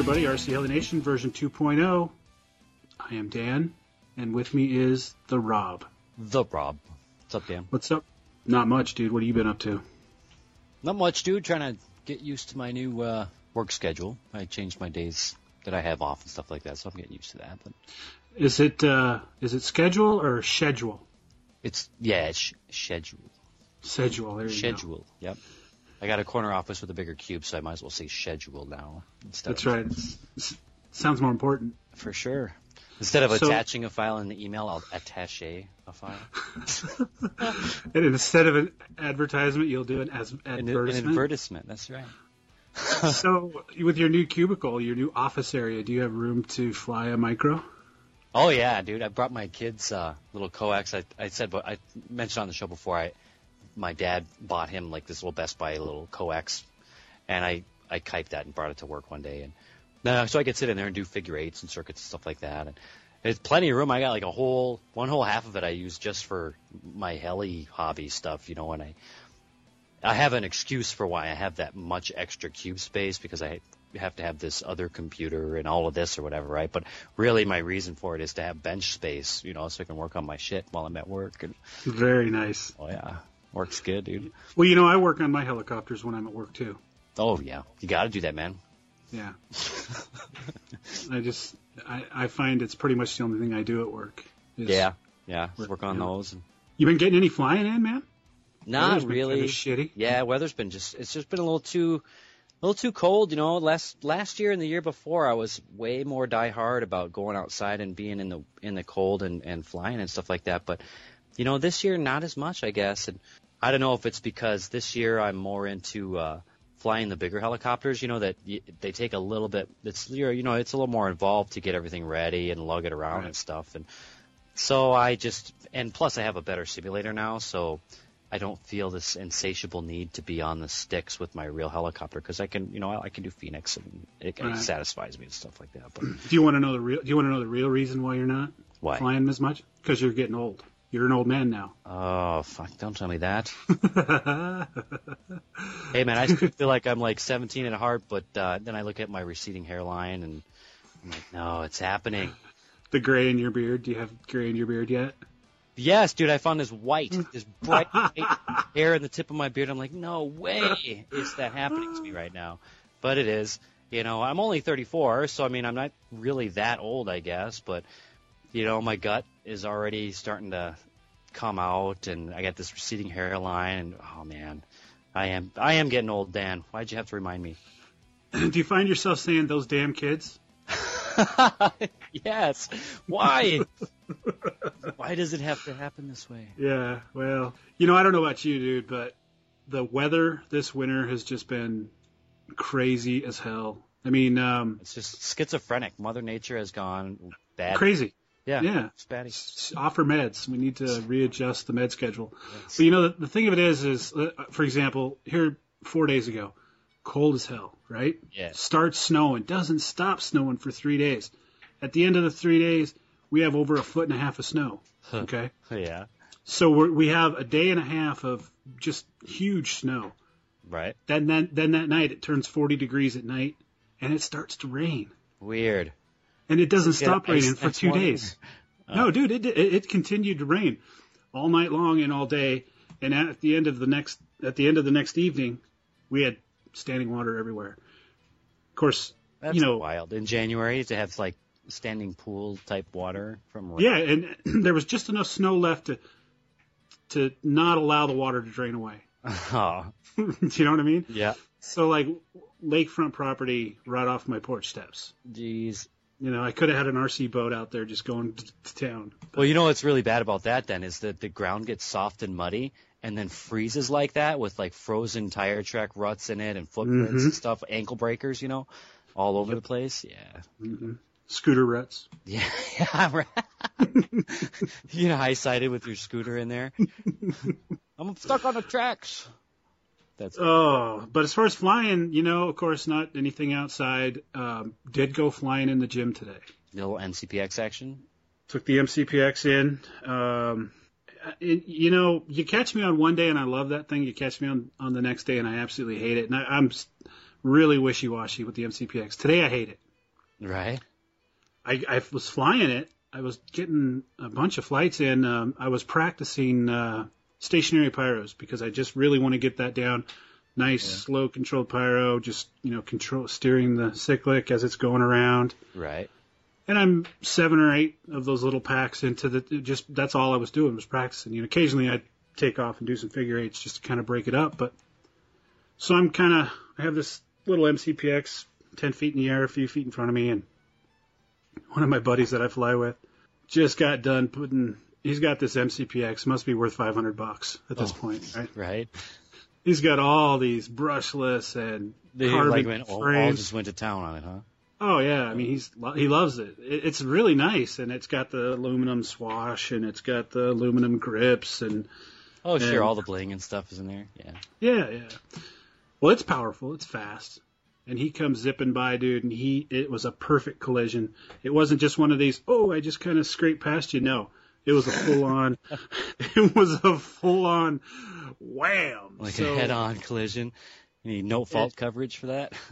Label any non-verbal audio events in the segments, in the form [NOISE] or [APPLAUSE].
everybody, RC Heli Nation version 2.0. I am Dan, and with me is the Rob. The Rob. What's up, Dan? What's up? Not much, dude. What have you been up to? Not much, dude. Trying to get used to my new uh, work schedule. I changed my days that I have off and stuff like that, so I'm getting used to that. But Is it uh, is it schedule or schedule? it's yeah, it's sh- schedule. Schedule. There you Schedule. Yep. I got a corner office with a bigger cube, so I might as well say schedule now instead. That's of, right. S- sounds more important. For sure. Instead of So- attaching a file in the email, I'll attache a file. [LAUGHS] And instead of an advertisement, you'll do an as An, an advertisement. advertisement. That's right. [LAUGHS] so, with your new cubicle, your new office area, do you have room to fly a micro? Oh yeah, dude! I brought my kids uh, little coax. I, I said, but I mentioned on the show before. I my dad bought him like this little Best Buy little coax, and I I kiped that and brought it to work one day, and now so I could sit in there and do figure eights and circuits and stuff like that. And there's plenty of room. I got like a whole one whole half of it I use just for my heli hobby stuff, you know. And I I have an excuse for why I have that much extra cube space because I have to have this other computer and all of this or whatever, right? But really, my reason for it is to have bench space, you know, so I can work on my shit while I'm at work. And Very nice. oh yeah, works good, dude. Well, you know, I work on my helicopters when I'm at work too. Oh yeah, you got to do that, man. Yeah. [LAUGHS] I just I, I find it's pretty much the only thing I do at work. Yeah, yeah, Work, work on those. You been getting any flying in, man? Not Weather's been really. shitty. Yeah, weather's been just it's just been a little too a little too cold, you know. Last last year and the year before I was way more die hard about going outside and being in the in the cold and, and flying and stuff like that. But you know, this year not as much I guess. And I don't know if it's because this year I'm more into uh flying the bigger helicopters, you know, that y- they take a little bit it's you're you know, it's a little more involved to get everything ready and lug it around Right. and stuff and so I just and plus I have a better simulator now, so I don't feel this insatiable need to be on the sticks with my real helicopter because I can, you know, I, I can do Phoenix and it, it satisfies me and stuff like that. But Do you want to know the real? Do you want to know the real reason why you're not why? flying as much? Because you're getting old. You're an old man now. Oh fuck! Don't tell me that. [LAUGHS] hey man, I still feel like I'm like 17 at heart, but uh, then I look at my receding hairline and I'm like, no, it's happening. the gray in your beard. Do you have gray in your beard yet? Yes, dude, I found this white, [LAUGHS] this bright white hair in the tip of my beard. I'm like, no way is that happening to me right now. But it is. You know, I'm only 34, so I mean, I'm not really that old, I guess. But, you know, my gut is already starting to come out, and I got this receding hairline, and oh man, I am, I am getting old, Dan. Why'd you have to remind me? [CLEARS THROAT] Do you find yourself saying those damn kids? [LAUGHS] yes. Why? [LAUGHS] Why does it have to happen this way? Yeah. Well, you know, I don't know about you, dude, but the weather this winter has just been crazy as hell. I mean, um, It's just schizophrenic. Mother Nature has gone bad. crazy. Yeah. Yeah. It's batty. Offer meds. We need to readjust the med schedule. But you know, the, the thing of it is, is uh, for example, here four days ago, cold as hell, right? Yeah. Starts snowing, doesn't stop snowing for three days. At the end of the three days, we have over a foot and a half of snow. Okay, Yeah. so we're, we have a day and a half of just huge snow. Right. Then, then, then that night it turns 40 degrees at night, and it starts to rain, Weird. And it doesn't stop Yeah, raining for two days. Uh. No, dude, it, it it continued to rain all night long and all day, and at the end of the next at the end of the next evening, we had standing water everywhere. Of course, That's you know, wild. In January to have like standing pool type water from rain. yeah, and [CLEARS THROAT] there was just enough snow left to to not allow the water to drain away. [LAUGHS] Oh, [LAUGHS] Do you know what I mean? yeah. So like lakefront property right off my porch steps. Jeez. You know, I could have had an RC boat out there just going to, to town. Well, you know what's really bad about that then is that the ground gets soft and muddy and then freezes like that with like frozen tire track ruts in it and footprints Mm-hmm. and stuff, ankle breakers, you know. all over the place. Yeah. mhm Scooter ruts. Yeah, [LAUGHS] yeah, right. [LAUGHS] you know, high sided with your scooter in there. [LAUGHS] I'm stuck on the tracks. That's Oh, but as far as flying, you know, of course, not anything outside. Um, did go flying in the gym today. little MCPX action. Took the MCPX in. Um, it, you know, you catch me on one day and I love that thing. You catch me on, on the next day and I absolutely hate it. And I, I'm really wishy washy with the MCPX. Today I hate it. Right. I, I was flying it. I was getting a bunch of flights in. Um, I was practicing uh, stationary pyros because I just really want to get that down. Nice, slow, controlled pyro. Just you know, control steering the cyclic as it's going around. Right. And I'm seven or eight of those little packs into the. Just that's all I was doing was practicing. You know, occasionally I'd take off and do some figure eights just to kind of break it up. But so I'm kind of. I have this little MCPX, ten feet in the air, a few feet in front of me, and one of my buddies that I fly with just got done putting. He's got this MCPX, must be worth 500 bucks at this Oh. point, right? [LAUGHS] Right. He's got all these brushless and They carbon like went all, all just went to town on it, huh? Oh yeah, I mean he's he loves it. it. It's really nice, and it's got the aluminum swash, and it's got the aluminum grips, and Oh, sure. All the bling and stuff is in there. Yeah. yeah, yeah. Well, it's powerful, it's fast, and he comes zipping by, dude, and he it was a perfect collision. It wasn't just one of these. Oh, I just kind of scraped past you. No, it was a full on. [LAUGHS] it was a full on wham. Like So- a head-on collision. You need no fault coverage for that. [LAUGHS]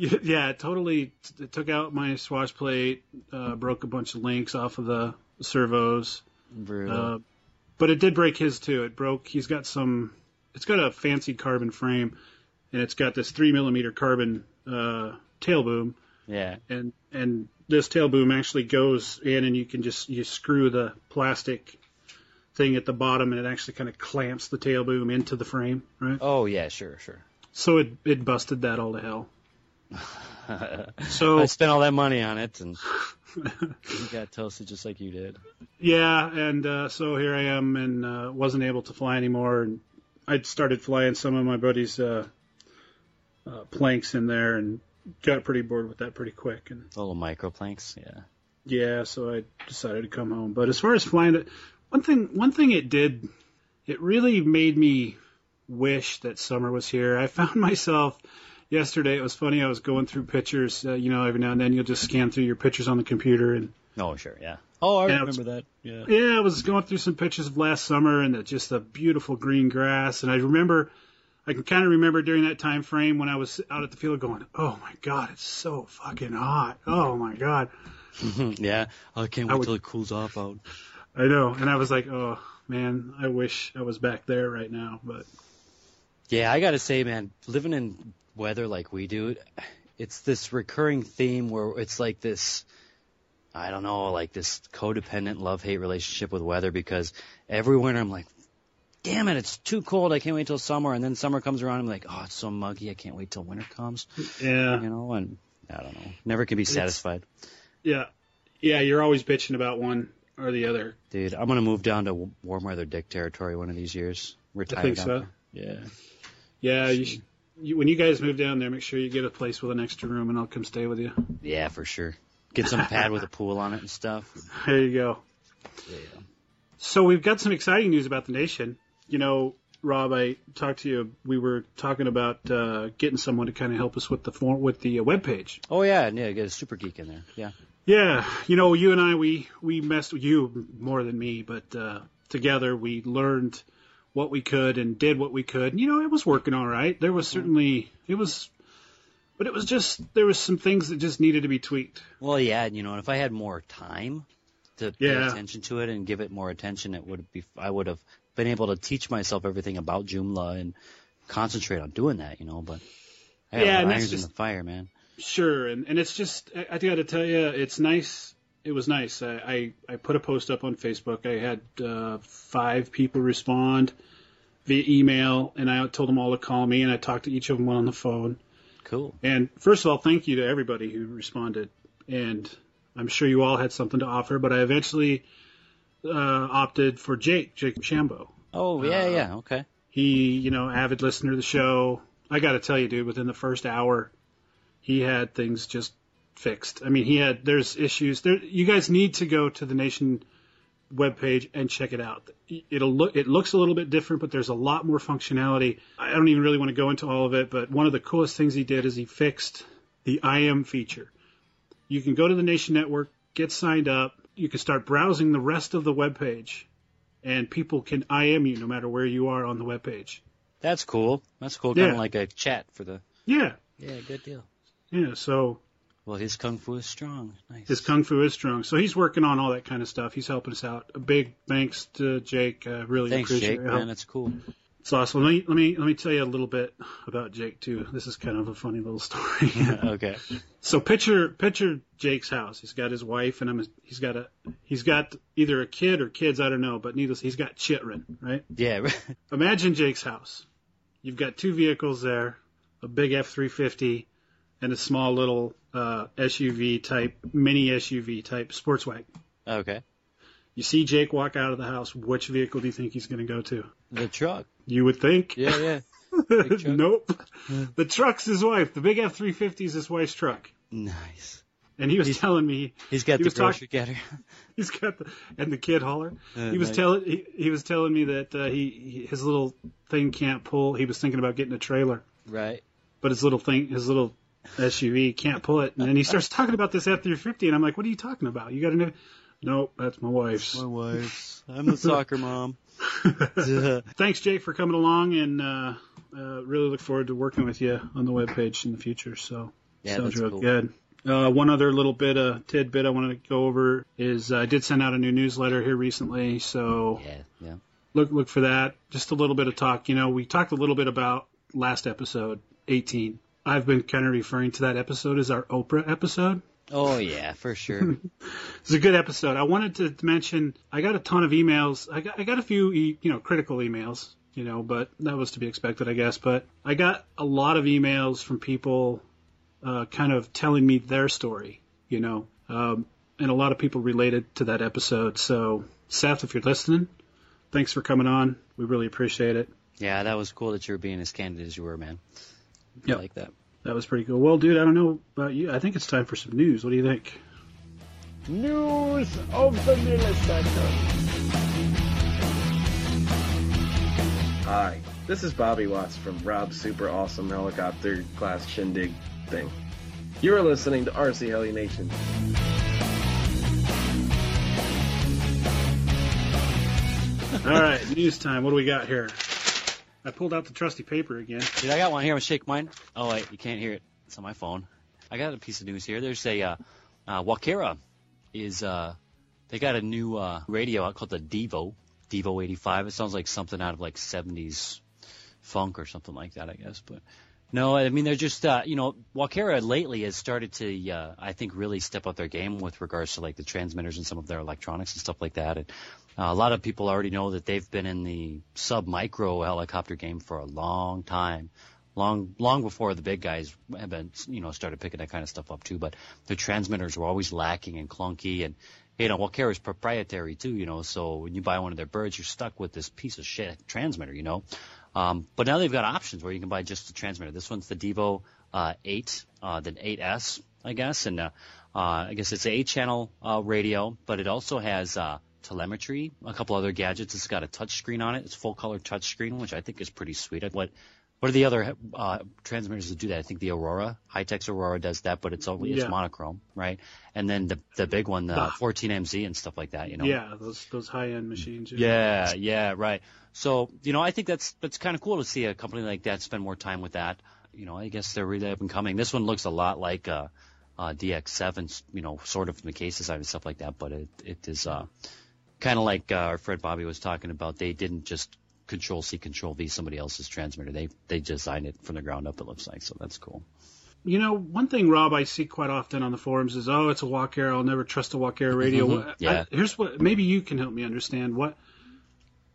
Yeah, yeah, it totally t- it took out my swash plate, uh, broke a bunch of links off of the servos. Uh, but it did break his too. It broke. He's got some. It's got a fancy carbon frame, and it's got this three millimeter carbon uh, tail boom, yeah. and and this tail boom actually goes in, and you can just you screw the plastic thing at the bottom, and it actually kind of clamps the tail boom into the frame, right? Oh, yeah. Sure, sure. So it it busted that all to hell. [LAUGHS] So I spent all that money on it, and [LAUGHS] you got toasted just like you did. Yeah, and uh, so here I am, and uh, wasn't able to fly anymore. And I started flying some of my buddies' uh, uh, planks in there, and got pretty bored with that pretty quick. And little micro planks. Yeah. yeah, so I decided to come home. But as far as flying it, one thing, one thing it did, it really made me wish that summer was here. I [LAUGHS] found myself yesterday. It was funny. I was going through pictures. Uh, you know, every now and then you'll just scan through your pictures on the computer and. Oh, sure. Yeah. Oh, I remember that. Yeah. Yeah, I was going through some pictures of last summer and the, just the beautiful green grass. And I remember, I can kind of remember during that time frame when I was out at the field going, "Oh my God, it's so fucking hot! Oh my God!" Mm-hmm. yeah. Oh, I can't I wait would- till it cools off out. I know, and I was like, "Oh man, I wish I was back there right now." But Yeah, I gotta say, man, living in weather like we do, it's this recurring theme where it's like this, I don't know, like this codependent love-hate relationship with weather because every winter I'm like, damn it, it's too cold, I can't wait till summer, and then summer comes around, I'm like, oh, it's so muggy, I can't wait till winter comes, yeah, you know, and I don't know, never can be satisfied. yeah, yeah, you're always bitching about one or the other. Dude, I'm gonna move down to warm weather dick territory one of these years. Retire I think so. there. Yeah. Yeah, you should. You, when you guys move down there, make sure you get a place with an extra room, and I'll come stay with you. Yeah, for sure. Get some [LAUGHS] pad with a pool on it and stuff. There you go. Yeah. So we've got some exciting news about the nation. You know, Rob, I talked to you. We were talking about uh, getting someone to kind of help us with the form, with the uh, web page. Oh yeah, yeah, get a super geek in there. Yeah. Yeah, you know, you and I, we we messed with you more than me, but uh, together we learned what we could and did what we could. And, you know, it was working all right. There was certainly it was, but it was just there was some things that just needed to be tweaked. Well, yeah, you know, and if I had more time to pay attention to it and give it more attention, it would be I would have been able to teach myself everything about Joomla and concentrate on doing that, you know. But I got Yeah, yeah, and that's irons in the fire, man. Sure, and, and it's just I, I got to tell you, it's nice. It was nice. I, I, I put a post up on Facebook. I had uh, five people respond via email, and I told them all to call me, and I talked to each of them on the phone. Cool. And first of all, thank you to everybody who responded, and I'm sure you all had something to offer. But I eventually uh, opted for Jake, Jake Shambo. Oh yeah, Uh, yeah, okay. He, you know, avid listener of the show. I got to tell you, dude, within the first hour, he had things just fixed. I mean, he had there's issues. There, you guys need to go to the Nation webpage and check it out. It'll look it looks a little bit different, but there's a lot more functionality. I don't even really want to go into all of it, but one of the coolest things he did is he fixed the IM feature. You can go to the Nation Network, get signed up, you can start browsing the rest of the web page, and people can IM you no matter where you are on the web page. That's cool. That's cool. Kind Yeah. of like a chat for the. Yeah, Yeah, good deal. yeah. So Well, his kung fu is strong. Nice. his kung fu is strong. So he's working on all that kind of stuff. He's helping us out. A big thanks to Jake. I really Thanks, appreciate Jake. your help. Man, that's cool. It's awesome. Let me let me let me tell you a little bit about Jake too. This is kind of a funny little [LAUGHS] story. okay. so picture picture Jake's house. He's got his wife and I'm he's got a he's got either a kid or kids, I don't know, but needless he's got children, right? Yeah. [LAUGHS] Imagine Jake's house. You've got two vehicles there, a big F350 and a small little uh, SUV type, mini SUV type sports wagon. okay. You see Jake walk out of the house. Which vehicle do you think he's going to go to? The truck. You would think. Yeah, yeah. [LAUGHS] Big truck. nope. The truck's his wife. The big F350 is his wife's truck. Nice. And he was telling me He's got He the was talk- getter. [LAUGHS] he's got the and the kid hauler. Uh, He was nice. telling he, he was telling me that uh, he, he his little thing can't pull. He was thinking about getting a trailer, Right. but his little thing, his little SUV can't pull it. And then he starts talking about this F350, and I'm like, "What are you talking about? You got to know." Nope, that's my wife's. My wife's. I'm the [LAUGHS] soccer mom. [LAUGHS] Thanks, Jake, for coming along, and uh, uh, really look forward to working with you on the webpage in the future. So Yeah, sounds real cool. good. Uh, one other little bit, uh, tidbit I wanted to go over is uh, I did send out a new newsletter here recently, so Yeah, yeah. look look for that. Just a little bit of talk. You know, we talked a little bit about last episode, 18. I've been kind of referring to that episode as our Oprah episode. Oh yeah, for sure. [LAUGHS] It's a good episode. I wanted to mention I got a ton of emails. I got I got a few you know critical emails, you know, but that was to be expected, I guess. But I got a lot of emails from people uh, kind of telling me their story, you know, um, and a lot of people related to that episode. So Seth, if you're listening, thanks for coming on. We really appreciate it. yeah, that was cool that you were being as candid as you were, man. I like that. That was pretty cool. Well, dude, I don't know about you. I think it's time for some news. What do you think? News of the millisecond. Hi, this is Bobby Watts from Rob's Super Awesome Helicopter Class Shindig thing. You are listening to RC Heli Nation. All right, news time. What do we got here? I pulled out the trusty paper again. Dude, I got one here. I'm gonna shake mine. Oh wait, you can't hear it. It's on my phone. I got a piece of news here. There's a uh, uh, Walkera is uh, they got a new uh, radio out called the Devo Devo 85. It sounds like something out of like 70s funk or something like that, I guess. But no, I mean they're just uh, you know Walkera lately has started to uh, I think really step up their game with regards to like the transmitters and some of their electronics and stuff like that. And a lot of people already know that they've been in the sub micro helicopter game for a long time long long before the big guys have been you know started picking that kind of stuff up too. But their transmitters were always lacking and clunky, and you know Walkera is proprietary too. You know, so when you buy one of their birds, you're stuck with this piece of shit transmitter. You know, um, but now they've got options where you can buy just the transmitter. This one's the Devo uh, 8, uh, the 8S, I guess, and uh, uh, I guess it's an 8-channel uh, radio, but it also has uh, telemetry, a couple other gadgets. It's got a touch screen on it. It's full color touch screen, which I think is pretty sweet. What what are the other uh, transmitters that do that? I think the Aurora, Hitec's Aurora does that, but it's only it's Yeah. monochrome, right? And then the the big one, the The- 14MZ and stuff like that, you know. Yeah, those those high end machines. Yeah, yeah, right. So, you know, I think that's that's kind of cool to see a company like that spend more time with that. You know, I guess they're really up and coming. This one looks a lot like uh, uh, DX7, you know, sort of from the case design and stuff like that, but it it is uh, kind of like uh, our friend Bobby was talking about. They didn't just Control C, Control V somebody else's transmitter. They they designed it from the ground up. It looks like so that's cool. You know, one thing, Rob, I see quite often on the forums is, oh, it's a Walkera. I'll never trust a Walkera radio. Mhm, yeah. I- here's what. Maybe you can help me understand what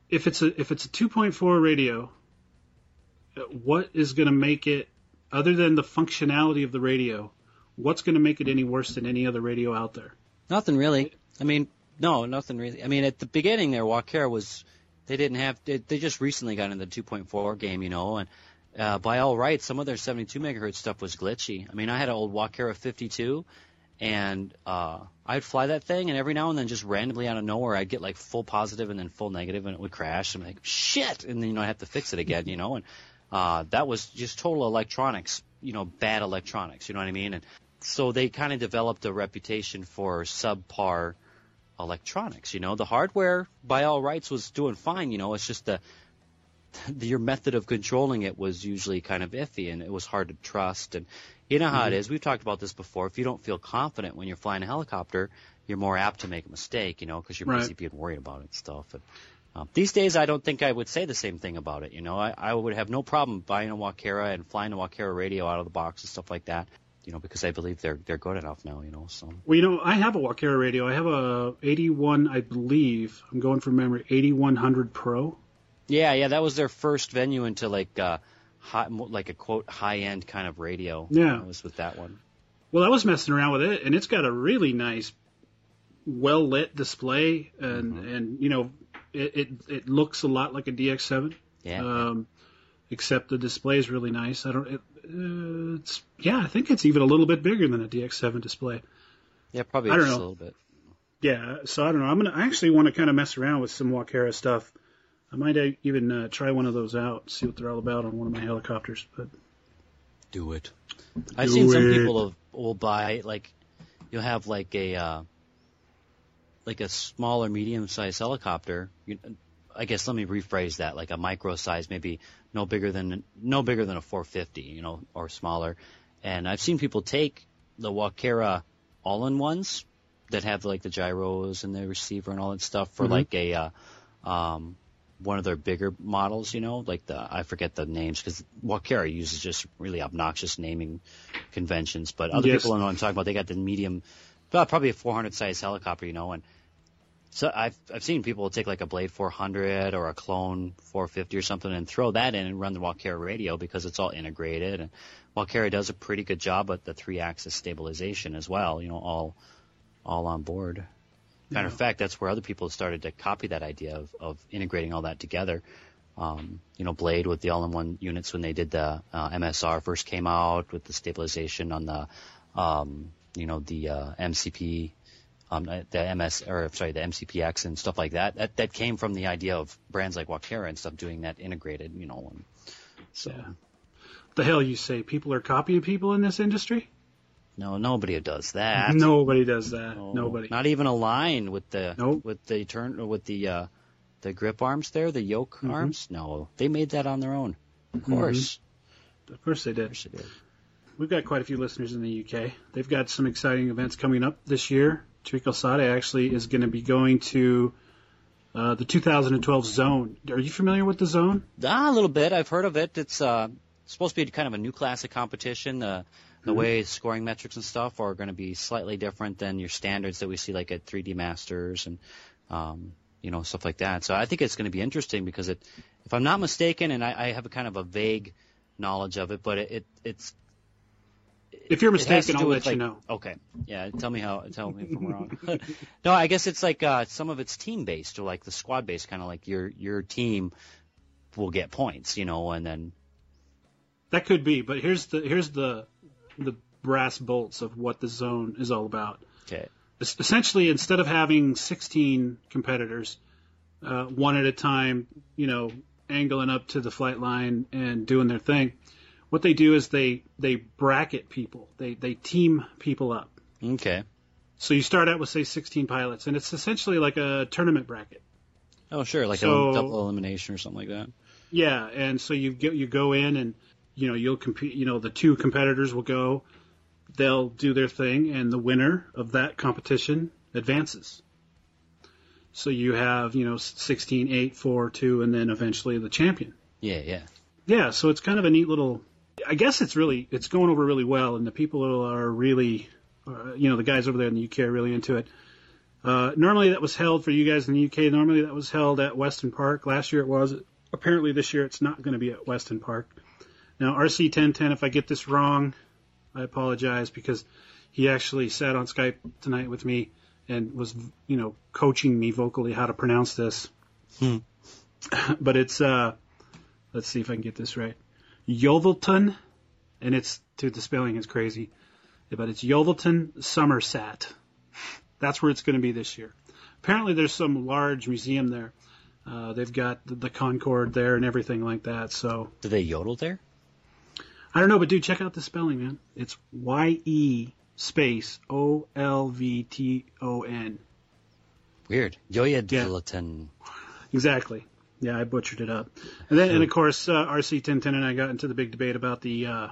if it's a if it's a 2.4 radio. What is going to make it, other than the functionality of the radio, what's going to make it any worse than any other radio out there? Nothing really. I mean, no, nothing really. I mean, at the beginning there, Walkera was they didn't have they, just recently got in the 2.4 game, you know, and uh, by all rights, some of their 72 megahertz stuff was glitchy. I mean, I had an old Walkera 52, and uh, I'd fly that thing, and every now and then, just randomly out of nowhere, I'd get like full positive and then full negative, and it would crash. And I'm like, shit, and then you know I have to fix it again, you know, and uh, that was just total electronics, you know, bad electronics, you know what I mean? And so they kind of developed a reputation for subpar electronics. You know, the hardware by all rights was doing fine. You know, it's just the, the your method of controlling it was usually kind of iffy, and it was hard to trust. And you know how Mm-hmm. it is. We've talked about this before. If you don't feel confident when you're flying a helicopter, you're more apt to make a mistake. You know, because you're Right. busy being worried about it and stuff. And, um, these days, I don't think I would say the same thing about it. You know, I, I would have no problem buying a Walkera and flying a Walkera radio out of the box and stuff like that. You know, because I believe they're they're good enough now. You know, so Well, you know, I have a Walkera radio. I have a 81, I believe. I'm going from memory, 8100 Pro. Yeah, yeah, that was their first venue into like uh, high, like a quote high end kind of radio. Yeah. it was with that one. Well, I was messing around with it, and it's got a really nice, well lit display, and and you know, it, it it looks a lot like a DX7. Yeah, Um, except the display is really nice. I don't. It, uh, it's yeah, I think it's even a little bit bigger than a DX7 display. yeah, probably I don't just a little bit. Yeah, so I don't know. I'm gonna. I actually want to kind of mess around with some Walkera stuff. I might even uh, try one of those out, see what they're all about on one of my helicopters. But Do it. I've Do seen some people will, will buy like you'll have like a uh, like a smaller medium sized helicopter. You, I guess let me rephrase that like a micro size, maybe no bigger than no bigger than a 450, you know, or smaller. And I've seen people take the Walkera all-in-ones that have like the gyros and the receiver and all that stuff for Mhm. like a uh, um, one of their bigger models, you know, like the I forget the names because Walkera uses just really obnoxious naming conventions. But other Yes. people know what I'm talking about. They got the medium, probably a 400 size helicopter, you know, and so I've I've seen people take like a Blade 400 or a Clone 450 or something and throw that in and run the Walkera radio because it's all integrated and Walkera does a pretty good job at the three axis stabilization as well. You know, all all on board. Matter of fact, that's where other people started to copy that idea of, of integrating all that together. Um, you know, Blade with the all-in-one units when they did the uh, MSR first came out with the stabilization on the, um, you know, the uh, MCP, um, the MS or sorry, the MCPX and stuff like that. That that came from the idea of brands like Walkera and stuff doing that integrated. You know, and so Yeah. the hell you say? People are copying people in this industry? no, nobody does that. [LAUGHS] Nobody does that. No, Nobody. Not even a line with the Nope. with the turn with the uh, the grip arms there, the yoke Mm-hmm. arms. No, they made that on their own. Of course, Of course they of course they did. We've got quite a few listeners in the UK. They've got some exciting events coming up this year. Sade actually is going to be going to uh, the 2012 Zone. Are you familiar with the Zone? Ah, a little bit. I've heard of it. It's uh, supposed to be kind of a new class of competition. The the Mm-hmm. way scoring metrics and stuff are going to be slightly different than your standards that we see like at 3D Masters and um, you know stuff like that. So I think it's going to be interesting because it, if I'm not mistaken, and I, I have a kind of a vague knowledge of it, but it, it it's If you're It has to mistaken, I'll let you know. Okay. Yeah. Tell me how. Tell me if I'm wrong. [LAUGHS] no, I guess it's like uh, some of it's team based or like the squad based, kind of like your your team will get points, you know, and then That could be, but here's the here's the the brass bolts of what the Zone is all about. okay. Es- essentially instead of having 16 competitors uh, one at a time you know angling up to the flight line and doing their thing what they do is they they bracket people they they team people up Okay. so you start out with say 16 pilots and it's essentially like a tournament bracket Oh, sure, like So- a double elimination or something like that. yeah and so you get you go in and you know you'll compete you know the two competitors will go they'll do their thing and the winner of that competition advances so you have you know 16 8 4 2 and then eventually the champion Yeah, yeah. yeah so it's kind of a neat little i guess it's really it's going over really well and the people are really uh, you know the guys over there in the uk are really into it. Uh, normally that was held for you guys in the uk normally that was held at weston park. Last year it was. Apparently this year it's not going to be at weston park. Now rc 1010 if i get this wrong i apologize because he actually sat on skype tonight with me and was you know coaching me vocally how to pronounce this. Hmm. [LAUGHS] but it's uh let's see if i can get this right Yeovilton, and it's dude, the spelling is crazy, but it's Yeovilton Somerset. That's where it's going to be this year. Apparently, there's some large museum there. Uh, they've got the, the Concorde there and everything like that. So Do they yodel there? I don't know, but dude, check out the spelling, man. It's Y E space O L V T O N. Weird. Yoyadliton. Exactly. Yeah, I butchered it up. And then, and of course, uh, RC 1010 and I got into the big debate about the, uh,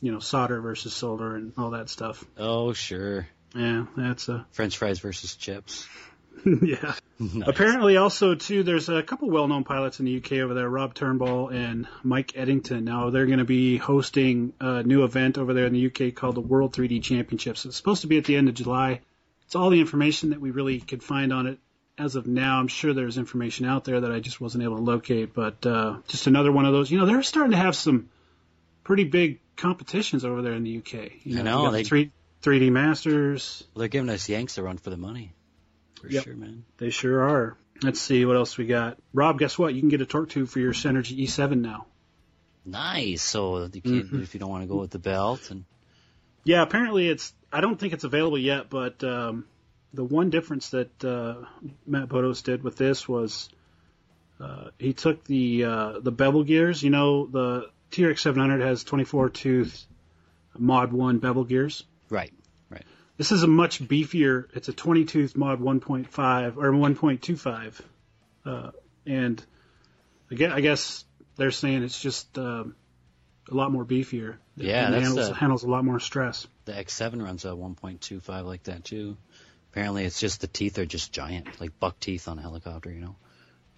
you know, solder versus solder and all that stuff. Oh, sure. Yeah, that's uh, French fries versus chips. [LAUGHS] yeah. Apparently, also too, there's a couple well-known pilots in the UK over there, Rob Turnbull and Mike Eddington. Now they're going to be hosting a new event over there in the UK called the World 3D Championships. It's supposed to be at the end of July. It's all the information that we really could find on it as of now. I'm sure there's information out there that I just wasn't able to locate, but uh, just another one of those. You know, they're starting to have some pretty big competitions over there in the UK. You I know, know, you they- the three 3D Masters. Well, they're giving us Yanks a run for the money. For Yep. sure, man. They sure are. Let's see what else we got. Rob, guess what? You can get a torque tube for your Synergy E7 now. Nice. So you can, Mhm. if you don't want to go with the belt, and Yeah, apparently it's. I don't think it's available yet, but um, the one difference that uh, Matt Botos did with this was uh, he took the uh, the bevel gears. You know, the T-Rex 700 has 24 tooth Mod 1 bevel gears. right. Right. This is a much beefier. It's a 20 tooth mod 1.5 or 1.25, uh, and I guess, I guess they're saying it's just um, a lot more beefier. Yeah, that's handles, the- handles a lot more stress. The X7 runs a 1.25 like that too. Apparently, it's just the teeth are just giant, like buck teeth on a helicopter. You know.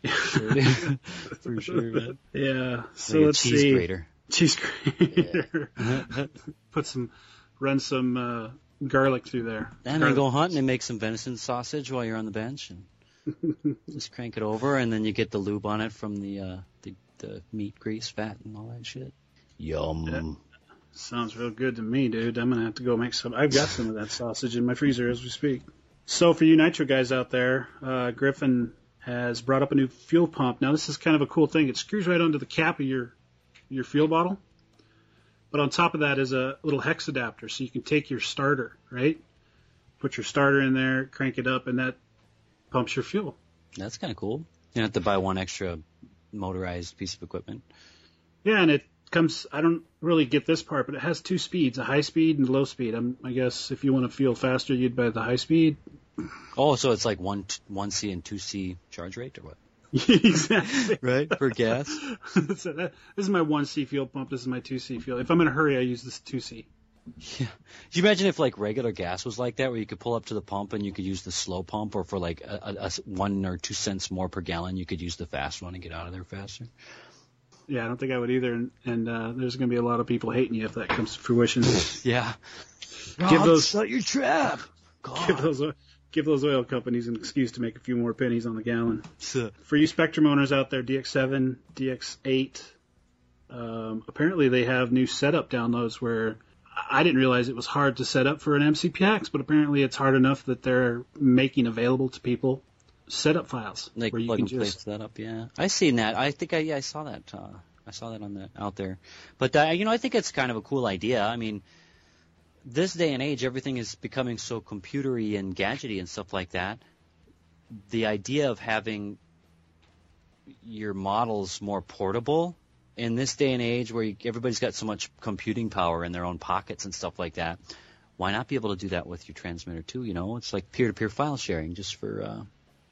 [LAUGHS] [LAUGHS] For sure, man. Yeah. So like a let's cheese see. grater. Cheese grater. [LAUGHS] Put some, run some uh, garlic through there. And then go hunting and make some venison sausage while you're on the bench, and just crank it over, and then you get the lube on it from the uh, the, the meat grease, fat, and all that shit. Yum. Sounds real good to me, dude. I'm gonna have to go make some. I've got some of that sausage in my freezer as we speak. So for you nitro guys out there, uh, Griffin has brought up a new fuel pump. Now this is kind of a cool thing. It screws right onto the cap of your your fuel bottle, but on top of that is a little hex adapter, so you can take your starter, right? Put your starter in there, crank it up, and that pumps your fuel. That's kind of cool. You don't have to buy one extra motorized piece of equipment. Yeah, and it comes. I don't really get this part, but it has two speeds: a high speed and a low speed. I'm, I guess if you want to feel faster, you'd buy the high speed. Oh, so it's like one one C and two C charge rate, or what? [LAUGHS] exactly. Right for gas. [LAUGHS] so that, this is my one C fuel pump. This is my two C fuel. If I'm in a hurry, I use this two C. Yeah. Could you imagine if like regular gas was like that, where you could pull up to the pump and you could use the slow pump, or for like a, a, a one or two cents more per gallon, you could use the fast one and get out of there faster. Yeah, I don't think I would either. And, and uh, there's going to be a lot of people hating you if that comes to fruition. [LAUGHS] Yeah. Give those- set your trap. God. give those give those oil companies an excuse to make a few more pennies on the gallon. For you Spektrum owners out there, DX7, DX8, um, apparently they have new setup downloads where I didn't realize it was hard to set up for an MCPX, but apparently it's hard enough that they're making available to people setup files Like where you plug can and just that up. Yeah, I seen that. I think I yeah I saw that. Uh, I saw that on the out there. But uh, you know, I think it's kind of a cool idea. I mean, this day and age, everything is becoming so computery and gadgety and stuff like that. The idea of having your models more portable in this day and age, where you, everybody's got so much computing power in their own pockets and stuff like that. Why not be able to do that with your transmitter too? You know, it's like peer-to-peer file sharing, just for uh,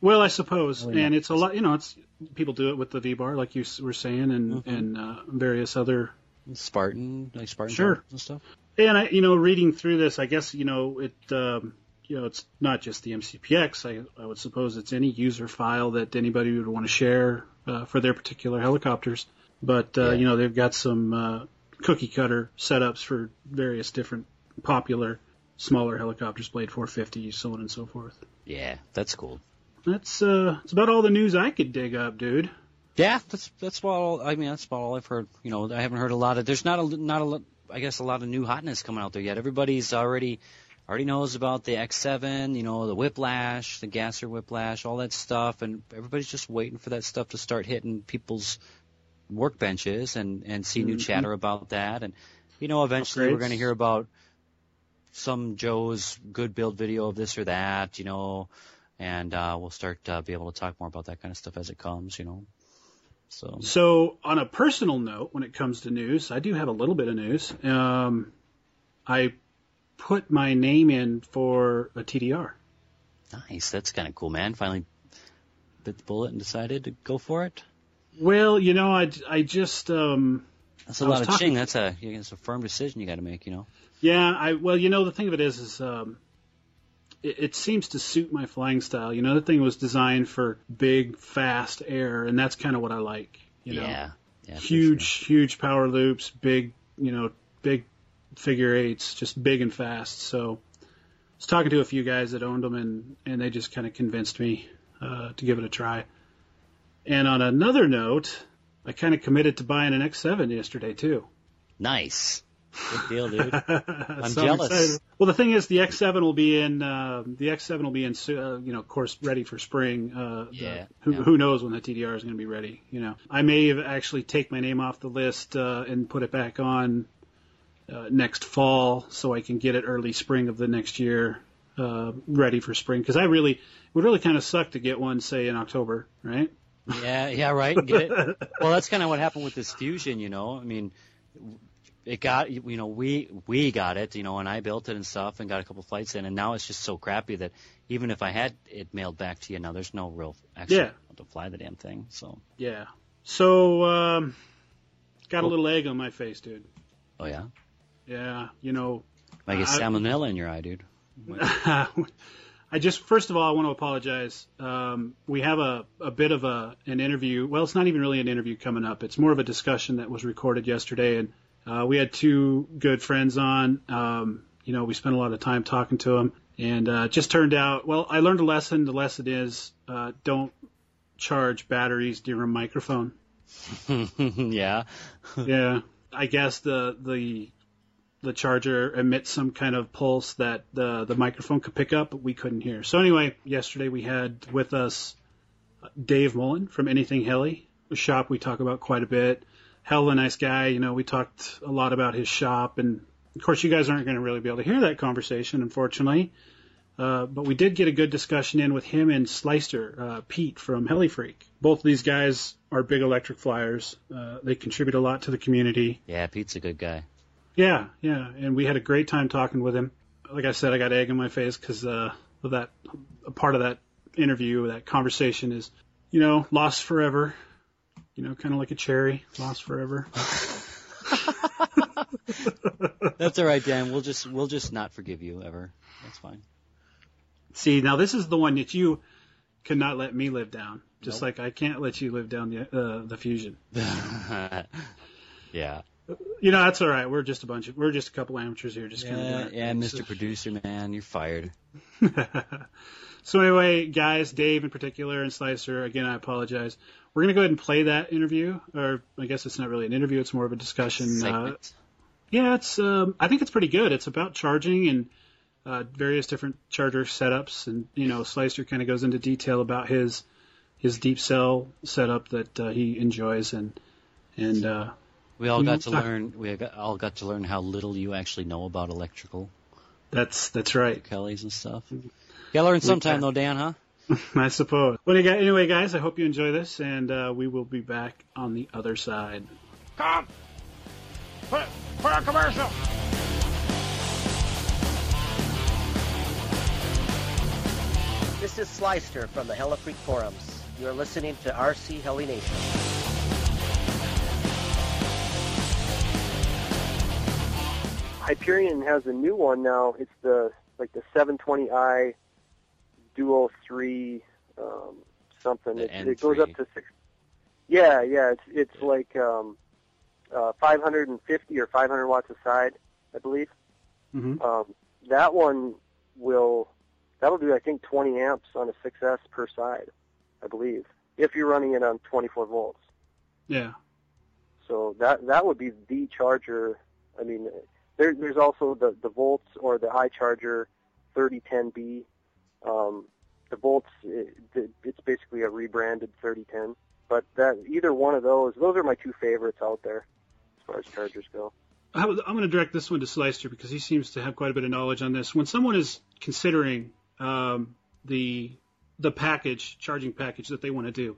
Well, I suppose, Really and it's a lot. You know, it's people do it with the V bar, like you were saying, and Mm-hmm. and uh, various other. Spartan, like Spartan Sure. and stuff. And I, you know, reading through this, I guess you know it. Um, you know, it's not just the MCPX. I, I would suppose it's any user file that anybody would want to share uh, for their particular helicopters. But uh, Yeah. you know, they've got some uh, cookie cutter setups for various different popular smaller helicopters, Blade 450, so on and so forth. Yeah, that's cool. That's uh, that's about all the news I could dig up, dude. Yeah, that's that's about all. I mean, that's about all I've heard. You know, I haven't heard a lot of. There's not a not a lot. I guess a lot of new hotness coming out there yet. Everybody's already already knows about the X7. You know, the Whiplash, the Gasser Whiplash, all that stuff, and everybody's just waiting for that stuff to start hitting people's workbenches and and see new Mhm. chatter about that, and you know, eventually we're going to hear about some Joe's good build video of this or that, you know, and uh, we'll start uh, be able to talk more about that kind of stuff as it comes, you know. So So, on a personal note, when it comes to news, I do have a little bit of news. Um, I put my name in for a TDR. nice, that's kind of cool, man. Finally bit the bullet and decided to go for it. Well, you know, I, I just, um, That's a I lot of talking- ching. That's a it's a firm decision you got to make, you know. yeah, I, well, you know, the thing of it is, is, um, it, it seems to suit my flying style. You know, the thing was designed for big, fast air, and that's kind of what I like. You know, yeah, yeah, huge, sure. huge power loops, big, you know, big figure eights, just big and fast. So I was talking to a few guys that owned them, and and they just kind of convinced me uh, to give it a try. And on another note, I kind of committed to buying an X7 yesterday too. Nice, good deal, dude. [LAUGHS] I'm jealous. Well, the thing is, the X7 will be in uh, the X7 will be in uh, you know, of course, ready for spring. Uh, the- Yeah, who, yeah. who knows when the TDR is going to be ready? You know, I may actually take my name off the list uh, and put it back on uh, next fall, so I can get it early spring of the next year, uh, ready for spring. Because I really it would really kind of suck to get one, say, in October, right? Yeah, yeah, right. Get it? [LAUGHS] well, that's kind of what happened with this fusion, you know. I mean, it got, you know, we we got it, you know, and I built it and stuff, and got a couple flights in, and now it's just so crappy that even if I had it mailed back to you, now there's no real actual Yeah. to fly the damn thing. So, Yeah. So, um, got a little egg on my face, dude. oh yeah, Yeah, you know, I get salmonella in your eye, dude. [LAUGHS] I just first of all I want to apologize. Um, we have a, a bit of a an interview. Well, it's not even really an interview coming up. It's more of a discussion that was recorded yesterday, and uh, we had two good friends on. Um, you know, we spent a lot of time talking to them, and uh, just turned out. Well, I learned a lesson. The lesson is uh, don't charge batteries near a microphone. [LAUGHS] yeah, [LAUGHS] yeah, I guess the the the charger emits some kind of pulse that the the microphone could pick up, but we couldn't hear. So anyway, yesterday we had with us Dave Mullen from Anything Heli, a shop we talk about quite a bit. Hell of a nice guy. You know, we talked a lot about his shop, and of course, you guys aren't going to really be able to hear that conversation, unfortunately. Uh, but we did get a good discussion in with him and Slicer, uh, Pete from Heli Freak. Both of these guys are big electric flyers. Uh, they contribute a lot to the community. yeah. Pete's a good guy. Yeah, yeah, and we had a great time talking with him. Like I said, I got egg in my face because uh, of that a part of that interview, that conversation is, you know, lost forever. You know, kind of like a cherry, lost forever. [LAUGHS] [LAUGHS] That's all right, Dan. We'll just we'll just not forgive you ever. That's fine. See, now this is the one that you cannot let me live down, just Nope. like I can't let you live down the uh, the fusion. [LAUGHS] yeah. You know, that's all right. We're just a bunch of we're just a couple amateurs here, just kind of Yeah, yeah. Mr. Producer, man, you're fired. so anyway, guys, Dave in particular and Slicer, again, I apologize. We're gonna go ahead and play that interview, or I guess it's not really an interview; it's more of a discussion. Uh, yeah, it's um, I think it's pretty good. It's about charging and uh, various different charger setups, and you know, Slicer kind of goes into detail about his his deep cell setup that uh, he enjoys, and and uh, we all got to talk- learn. We all got to learn how little you actually know about electrical that's that's right. Kellys and stuff. You gotta learn sometime, though, Dan, huh? [LAUGHS] I suppose. Well, anyway, anyway, guys, I hope you enjoy this, and uh, we will be back on the other side. Come! For, for a commercial! This is Slicer from the Heli Freak Forums. You're listening to RC Heli Nation. Hyperion has a new one now. It's the like the 720i Duo 3 um, something. It, it goes up to six. Yeah, yeah. It's it's like um, uh, 550 or 500 watts a side, I believe. hmm Um, that one will that'll do I think 20 amps on a 6S per side, I believe, if you're running it on 24 volts. Yeah. So that that would be the charger. I mean, there, there's also the the volts or the iCharger 3010B. Um, the volts, it, it's basically a rebranded 3010. But that either one of those, those are my two favorites out there as far as chargers go. I was- I'm going to direct this one to Slicer because he seems to have quite a bit of knowledge on this. When someone is considering um, the the package, charging package that they want to do,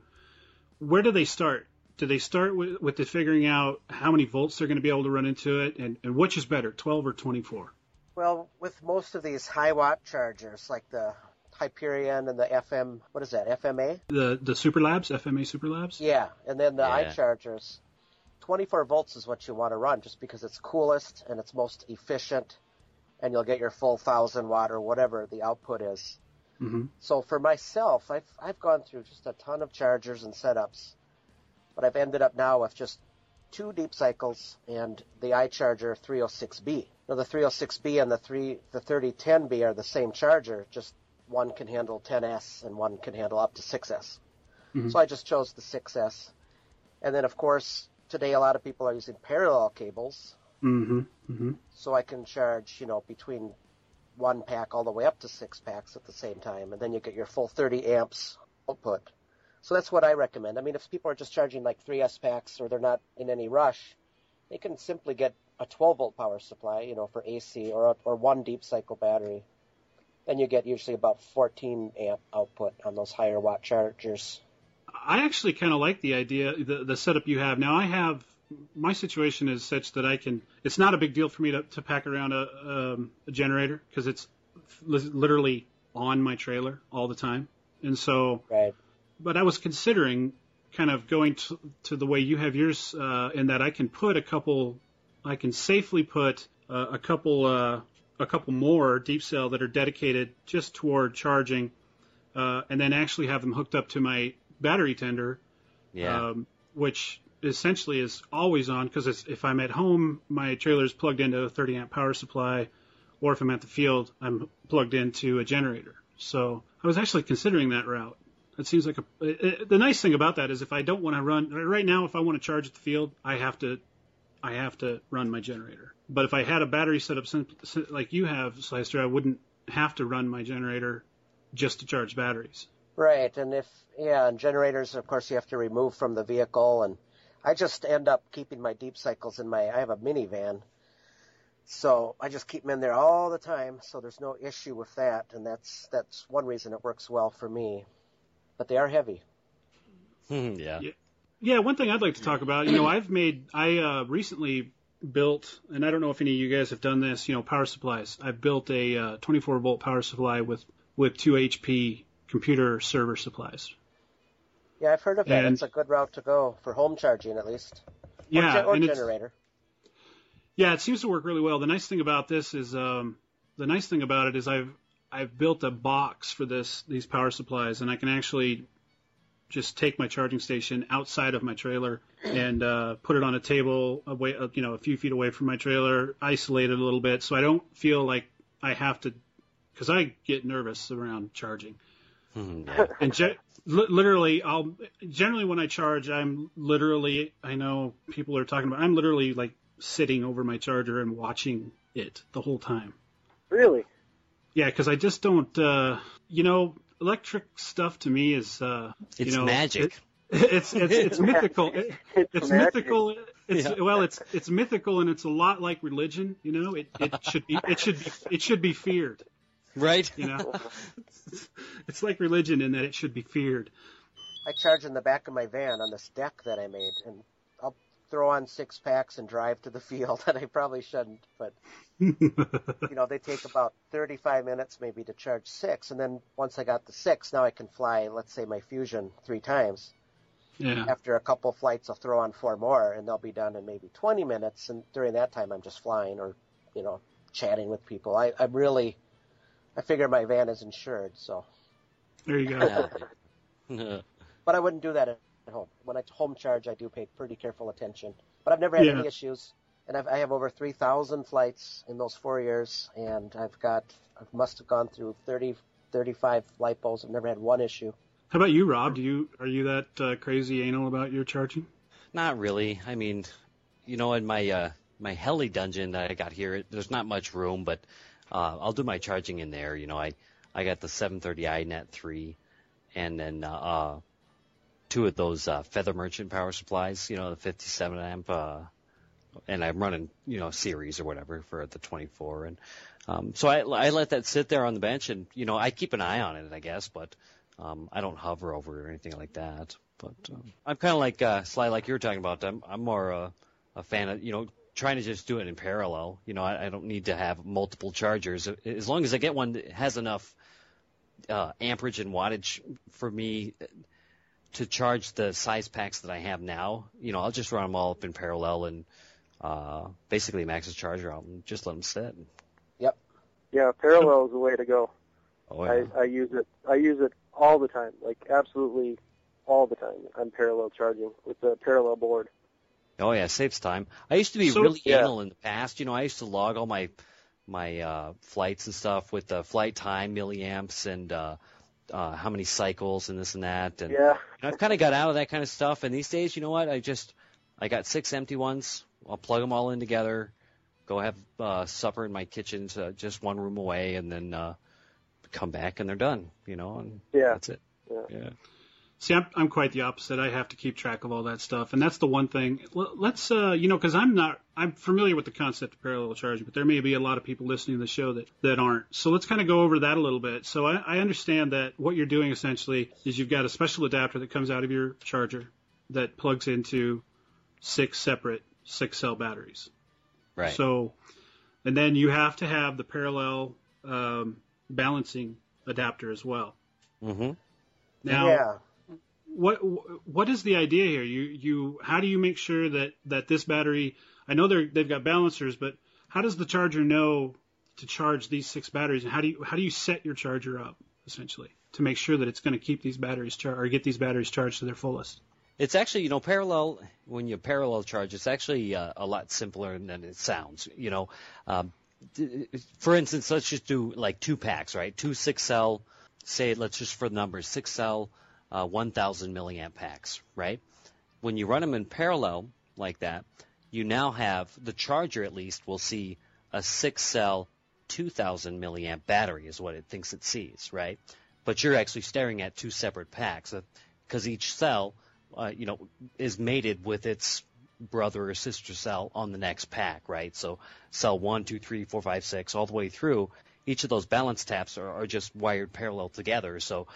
where do they start? Do they start with, with the figuring out how many volts they're going to be able to run into it, and, and which is better, 12 or 24? Well, with most of these high watt chargers, like the Hyperion and the FM, what is that, FMA? The the Super Labs, FMA Super Labs. Yeah, and then the Yeah. iChargers. 24 volts is what you want to run just because it's coolest and it's most efficient and you'll get your full 1000 watt or whatever the output is. Mm-hmm. So for myself, I've, I've gone through just a ton of chargers and setups, but I've ended up now with just two deep cycles and the iCharger 306B. Now the 306B and the 3 the 3010B are the same charger, just one can handle 10S and one can handle up to 6S. Mhm. So I just chose the 6S. And then of course, today a lot of people are using parallel cables, hmm hmm so I can charge, you know, between one pack all the way up to six packs at the same time, and then you get your full 30 amps output. So that's what I recommend. I mean, if people are just charging like 3S packs or they're not in any rush, they can simply get a 12 volt power supply, you know, for AC or or one deep cycle battery. Then you get usually about 14 amp output on those higher watt chargers. I actually kind of like the idea, the, the setup you have. Now, I have my situation is such that I can. It's not a big deal for me to, to pack around a, um, a generator because it's literally on my trailer all the time, and so. Right. But I was considering kind of going to, to the way you have yours, uh, in that I can put a couple, I can safely put uh, a couple, uh, a couple more deep cell that are dedicated just toward charging, uh, and then actually have them hooked up to my battery tender Yeah. um, which essentially is always on because if I'm at home, my trailer is plugged into a 30 amp power supply, or if I'm at the field, I'm plugged into a generator. So I was actually considering that route. It seems like a. It, the nice thing about that is if I don't want to run right now, if I want to charge at the field, I have to, I have to run my generator. But if I had a battery set up sim- sim- like you have, Slicer, I wouldn't have to run my generator just to charge batteries. Right, and if yeah, and generators, of course, you have to remove from the vehicle, and I just end up keeping my deep cycles in my. I have a minivan, so I just keep them in there all the time, so there's no issue with that, and that's that's one reason it works well for me. But they are heavy. [LAUGHS] yeah. Yeah, one thing I'd like to talk about, you know, I've made, I uh, recently built, and I don't know if any of you guys have done this, you know, power supplies. I've built a uh, 24 volt power supply with with 2 HP computer server supplies. Yeah, I've heard of that. And- it's a good route to go for home charging, at least. Or, Yeah, or and it's, generator. yeah, it seems to work really well. The nice thing about this is, um, the nice thing about it is I've I've built a box for this these power supplies, and I can actually just take my charging station outside of my trailer and uh, put it on a table away, uh, you know, a few feet away from my trailer, isolate it a little bit, so I don't feel like I have to, because I get nervous around charging. Mhm. [LAUGHS] And ge- literally, I'll generally when I charge, I'm literally, I know people are talking about, I'm literally like sitting over my charger and watching it the whole time. Really? Yeah, because I just don't, uh, you know, electric stuff to me is, uh, It's you know, [LAUGHS] magic. it- it's it's it's mythical. It, It's, it's mythical. It's Yeah. well, it's it's mythical and it's a lot like religion. You know, it it should be it should be it should be feared. right? You know, it's like religion in that it should be feared. I charge in the back of my van on this deck that I made, and I'll throw on six packs and drive to the field. [LAUGHS] And I probably shouldn't, but you know, they take about 35 minutes maybe to charge six. And then once I got the six, now I can fly, let's say, my Fusion three times. yeah. After a couple flights, I'll throw on four more, and they'll be done in maybe 20 minutes. And during that time, I'm just flying or, you know, chatting with people. I, I'm really, I figure my van is insured, so. There you go. [LAUGHS] But I wouldn't do that at home. When I home charge, I do pay pretty careful attention. But I've never had Yeah. any issues. And I've, I have over 3,000 flights in those four years, and I've got, I must have gone through 30, 35 bulbs I've never had one issue. How about you, Rob? Do you are you that uh, crazy anal about your charging? Not really. I mean, you know, in my uh, my heli dungeon that I got here, there's not much room, but uh, I'll do my charging in there. You know, I I got the 730i Net 3, and then uh, uh, two of those uh, Feather Merchant power supplies, you know, the 57 amp, uh, and I'm running, you know, series or whatever for the 24. And um, so I, I let that sit there on the bench, and you know, I keep an eye on it, I guess, but um, I don't hover over it or anything like that. But um, I'm kind of like uh, Sly, like you were talking about. I'm I'm more uh, a fan of you know trying to just do it in parallel. You know, I, I don't need to have multiple chargers as long as I get one that has enough uh, amperage and wattage for me to charge the size packs that I have now. You know, I'll just run them all up in parallel and uh, basically max the charger out and just let them sit. Yep. Yeah, parallel is the way to go. Oh yeah. I, I use it. I use it all the time, like absolutely all the time. I'm parallel charging with the parallel board. Oh yeah, saves time. I used to be So- really Yeah. anal in the past. You know, I used to log all my my uh, flights and stuff with the flight time, milliamps, and uh, uh, how many cycles and this and that. And Yeah. I've kind of got out of that kind of stuff. And these days, you know what? I just I got six empty ones. I'll plug them all in together. Go have uh, supper in my kitchen, to just one room away, and then uh, come back and they're done. You know, and Yeah. that's it. Yeah. yeah. See, I'm, I'm quite the opposite. I have to keep track of all that stuff, and that's the one thing. Let's, uh, you know, because I'm not, I'm familiar with the concept of parallel charging, but there may be a lot of people listening to the show that that aren't. So let's kind of go over that a little bit. So I, I understand that what you're doing essentially is you've got a special adapter that comes out of your charger that plugs into six separate six cell batteries. Right. So, and then you have to have the parallel um, balancing adapter as well. mm-hmm. Now, yeah. What what is the idea here? You you how do you make sure that that this battery? I know they're they've got balancers, but how does the charger know to charge these six batteries? And how do you how do you set your charger up essentially to make sure that it's going to keep these batteries char- or get these batteries charged to their fullest? It's actually, you know, parallel, when you parallel charge, it's actually uh, a lot simpler than it sounds. You know, um, for instance, let's just do like two packs, right? Two six cell, say, let's just for the numbers, six cell, uh, 1000 milliamp packs, right? When you run them in parallel like that, you now have the charger at least will see a six cell 2000 milliamp battery is what it thinks it sees, right? But you're actually staring at two separate packs because each cell uh, you know, is mated with its brother or sister cell on the next pack, right? So cell one, two, three, four, five, six, all the way through. Each of those balance taps are, are just wired parallel together. So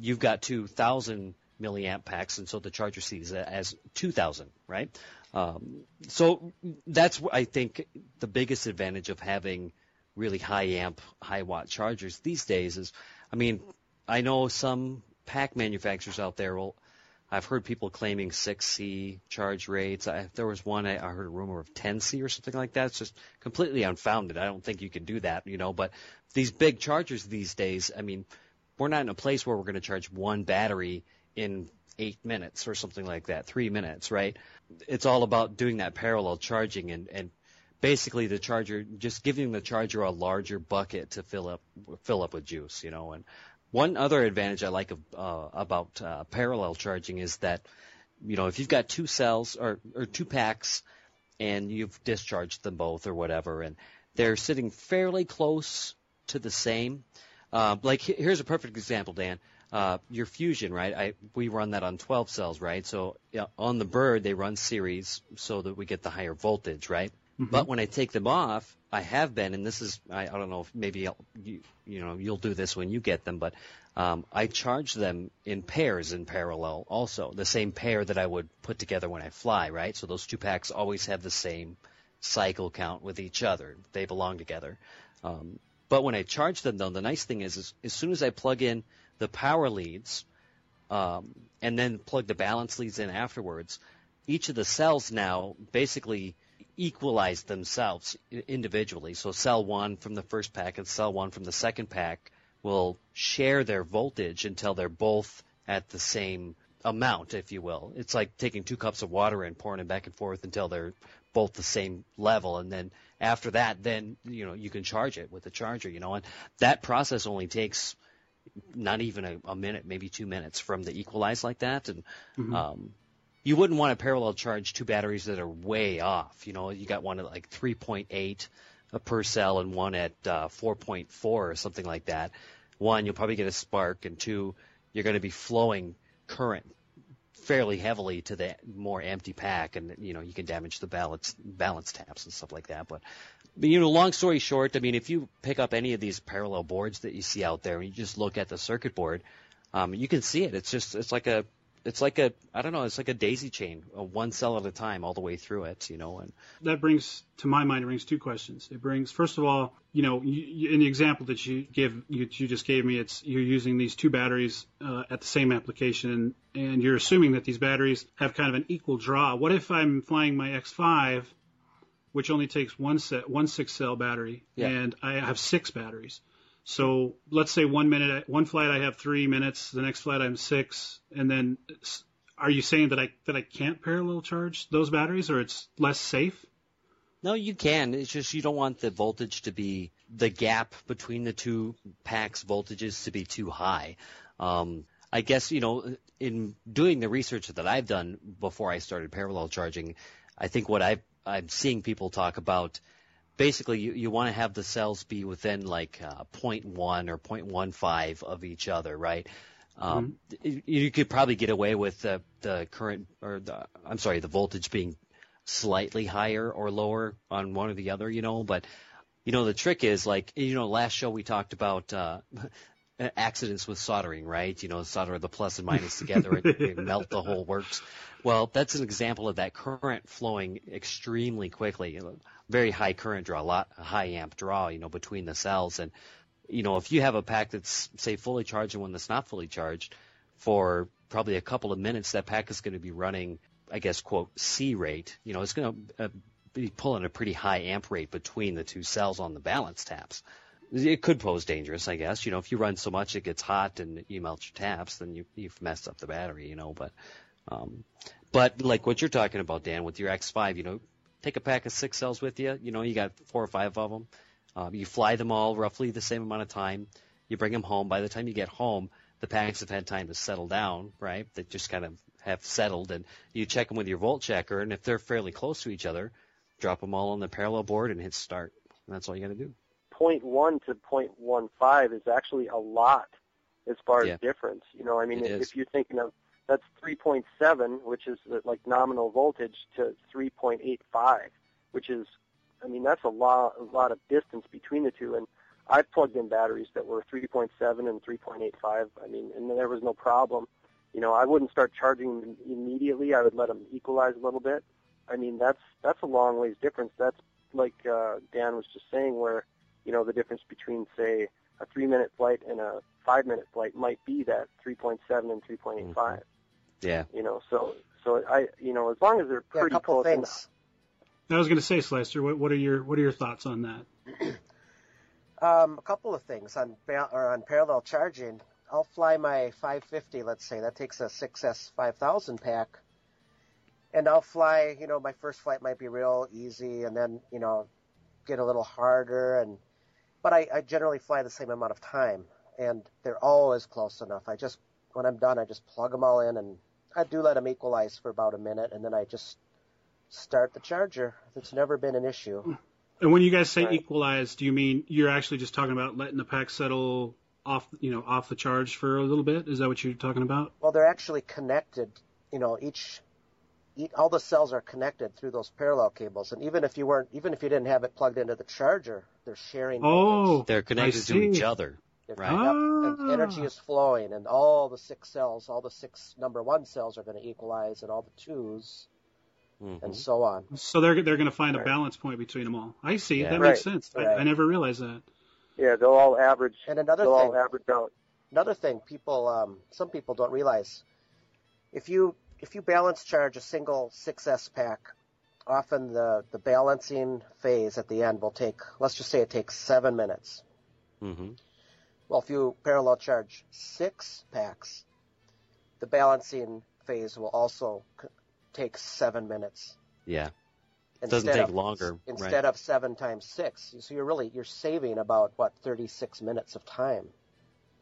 you've got 2,000 milliamp packs, and so the charger sees as 2,000, right? Um, so that's I think the biggest advantage of having really high amp, high watt chargers these days is, I mean, I know some pack manufacturers out there will I've heard people claiming 6C charge rates. I, there was one I, I heard a rumor of 10C or something like that. It's just completely unfounded. I don't think you can do that, you know. But these big chargers these days, I mean, we're not in a place where we're going to charge one battery in eight minutes or something like that, three minutes, right? It's all about doing that parallel charging and and basically the charger just giving the charger a larger bucket to fill up fill up with juice, you know, and one other advantage I like of, uh, about uh, parallel charging is that, you know, if you've got two cells or, or two packs and you've discharged them both or whatever, and they're sitting fairly close to the same. Uh, like here's a perfect example, Dan. Uh, your fusion, right? I we run that on 12 cells, right? So yeah, on the bird they run series so that we get the higher voltage, right? But when I take them off, I have been, and this is I, I don't know if maybe I'll, you you know you'll do this when you get them, but um, I charge them in pairs in parallel, also the same pair that I would put together when I fly, right? So those two packs always have the same cycle count with each other; they belong together. Um, but when I charge them, though, the nice thing is, is as soon as I plug in the power leads um, and then plug the balance leads in afterwards, each of the cells now basically equalize themselves individually. So cell one from the first pack and cell one from the second pack will share their voltage until they're both at the same amount, if you will. It's like taking two cups of water and pouring them back and forth until they're both the same level, and then after that, then you know you can charge it with the charger. You know, and that process only takes not even a, a minute, maybe two minutes from the equalize like that, and um, you wouldn't want to parallel charge two batteries that are way off. You know, you got one at like 3.8 per cell and one at uh, 4.4 or something like that. One, you'll probably get a spark, and two, you're going to be flowing current fairly heavily to the more empty pack, and you know you can damage the balance balance taps and stuff like that. But, but you know, long story short, I mean, if you pick up any of these parallel boards that you see out there, and you just look at the circuit board, um, you can see it. It's just it's like a it's like a I don't know, it's like a daisy chain, a one cell at a time, all the way through it, you know. And that brings to my mind it brings two questions. It brings first of all, you know, you, in the example that you give you, you just gave me, it's you're using these two batteries uh, at the same application, and you're assuming that these batteries have kind of an equal draw. What if I'm flying my X5, which only takes one set one six cell battery, Yeah. and I have six batteries? So let's say one minute, one flight I have three minutes, the next flight I'm six, and then are you saying that I that I can't parallel charge those batteries, or it's less safe? No, you can. It's just you don't want the voltage to be the gap between the two packs voltages to be too high. Um, I guess you know in doing the research that I've done before I started parallel charging, I think what I I'm seeing people talk about. Basically, you, you want to have the cells be within like uh, 0.1 or 0.15 of each other, right? Um, you, you could probably get away with the, the current, or the, I'm sorry, the voltage being slightly higher or lower on one or the other, you know, but you know, the trick is like, you know, last show we talked about, uh, accidents with soldering, right? You know, solder the plus and minus [LAUGHS] together and, and melt the whole works. Well, that's an example of that current flowing extremely quickly. You know, very high current draw, a lot high amp draw, you know, between the cells. And you know, if you have a pack that's say fully charged and one that's not fully charged, for probably a couple of minutes, that pack is going to be running, I guess, quote C rate. You know, it's going to uh, be pulling a pretty high amp rate between the two cells on the balance taps. It could pose dangerous, I guess. You know, if you run so much it gets hot and you melt your taps, then you, you've messed up the battery. You know, but um, but like what you're talking about, Dan, with your X5, you know, take a pack of six cells with you. You know, you got four or five of them. Um, you fly them all roughly the same amount of time. You bring them home. By the time you get home, the packs have had time to settle down, right? They just kind of have settled, and you check them with your volt checker, and if they're fairly close to each other, drop them all on the parallel board and hit start. And that's all you got to do. 0.1 to 0.15 is actually a lot as far as difference. You know, I mean, if, if you're thinking of that's 3.7, which is the, like nominal voltage, to 3.85, which is, I mean, that's a lot, a lot of distance between the two. And I've plugged in batteries that were 3.7 and 3.85. I mean, and there was no problem. You know, I wouldn't start charging them immediately. I would let them equalize a little bit. I mean, that's that's a long ways difference. That's like uh, Dan was just saying, where you know the difference between say a three minute flight and a five minute flight might be that 3.7 and 3.85. Yeah. You know, so so I you know as long as they're Yeah, a pretty couple close things. enough. I was going to say, Slicer, what, what are your what are your thoughts on that? [CLEARS THROAT] Um, a couple of things on or on parallel charging. I'll fly my 550, let's say that takes a 6S 5000 pack, and I'll fly. You know, my first flight might be real easy, and then you know, get a little harder, and but I, I generally fly the same amount of time, and they're always close enough. I just when I'm done, I just plug them all in, and I do let them equalize for about a minute, and then I just start the charger. It's never been an issue. And when you guys say Right. equalize, do you mean you're actually just talking about letting the pack settle off, you know, off the charge for a little bit? Is that what you're talking about? Well, they're actually connected. You know, each, each all the cells are connected through those parallel cables, and even if you weren't, even if you didn't have it plugged into the charger, they're sharing. Oh, voltage. They're connected to each other. They're- right. yep, and Ah. energy is flowing, and all the six cells, all the six number one cells are going to equalize, and all the 2s Mhm. and so on. So they're they're going to find a balance point between them all. I see. Yeah. That Right. makes sense. I, I never realized that. Yeah, they'll all average. And another they'll thing, all average out. another thing, people, um, some people don't realize, if you if you balance charge a single 6S pack, often the the balancing phase at the end will take, let's just say it takes seven minutes. Mm-hmm. Well, if you parallel charge six packs, the balancing phase will also c- take seven minutes. Yeah. It doesn't take of- longer, Instead right. of seven times six, so you're really you're saving about what 36 minutes of time.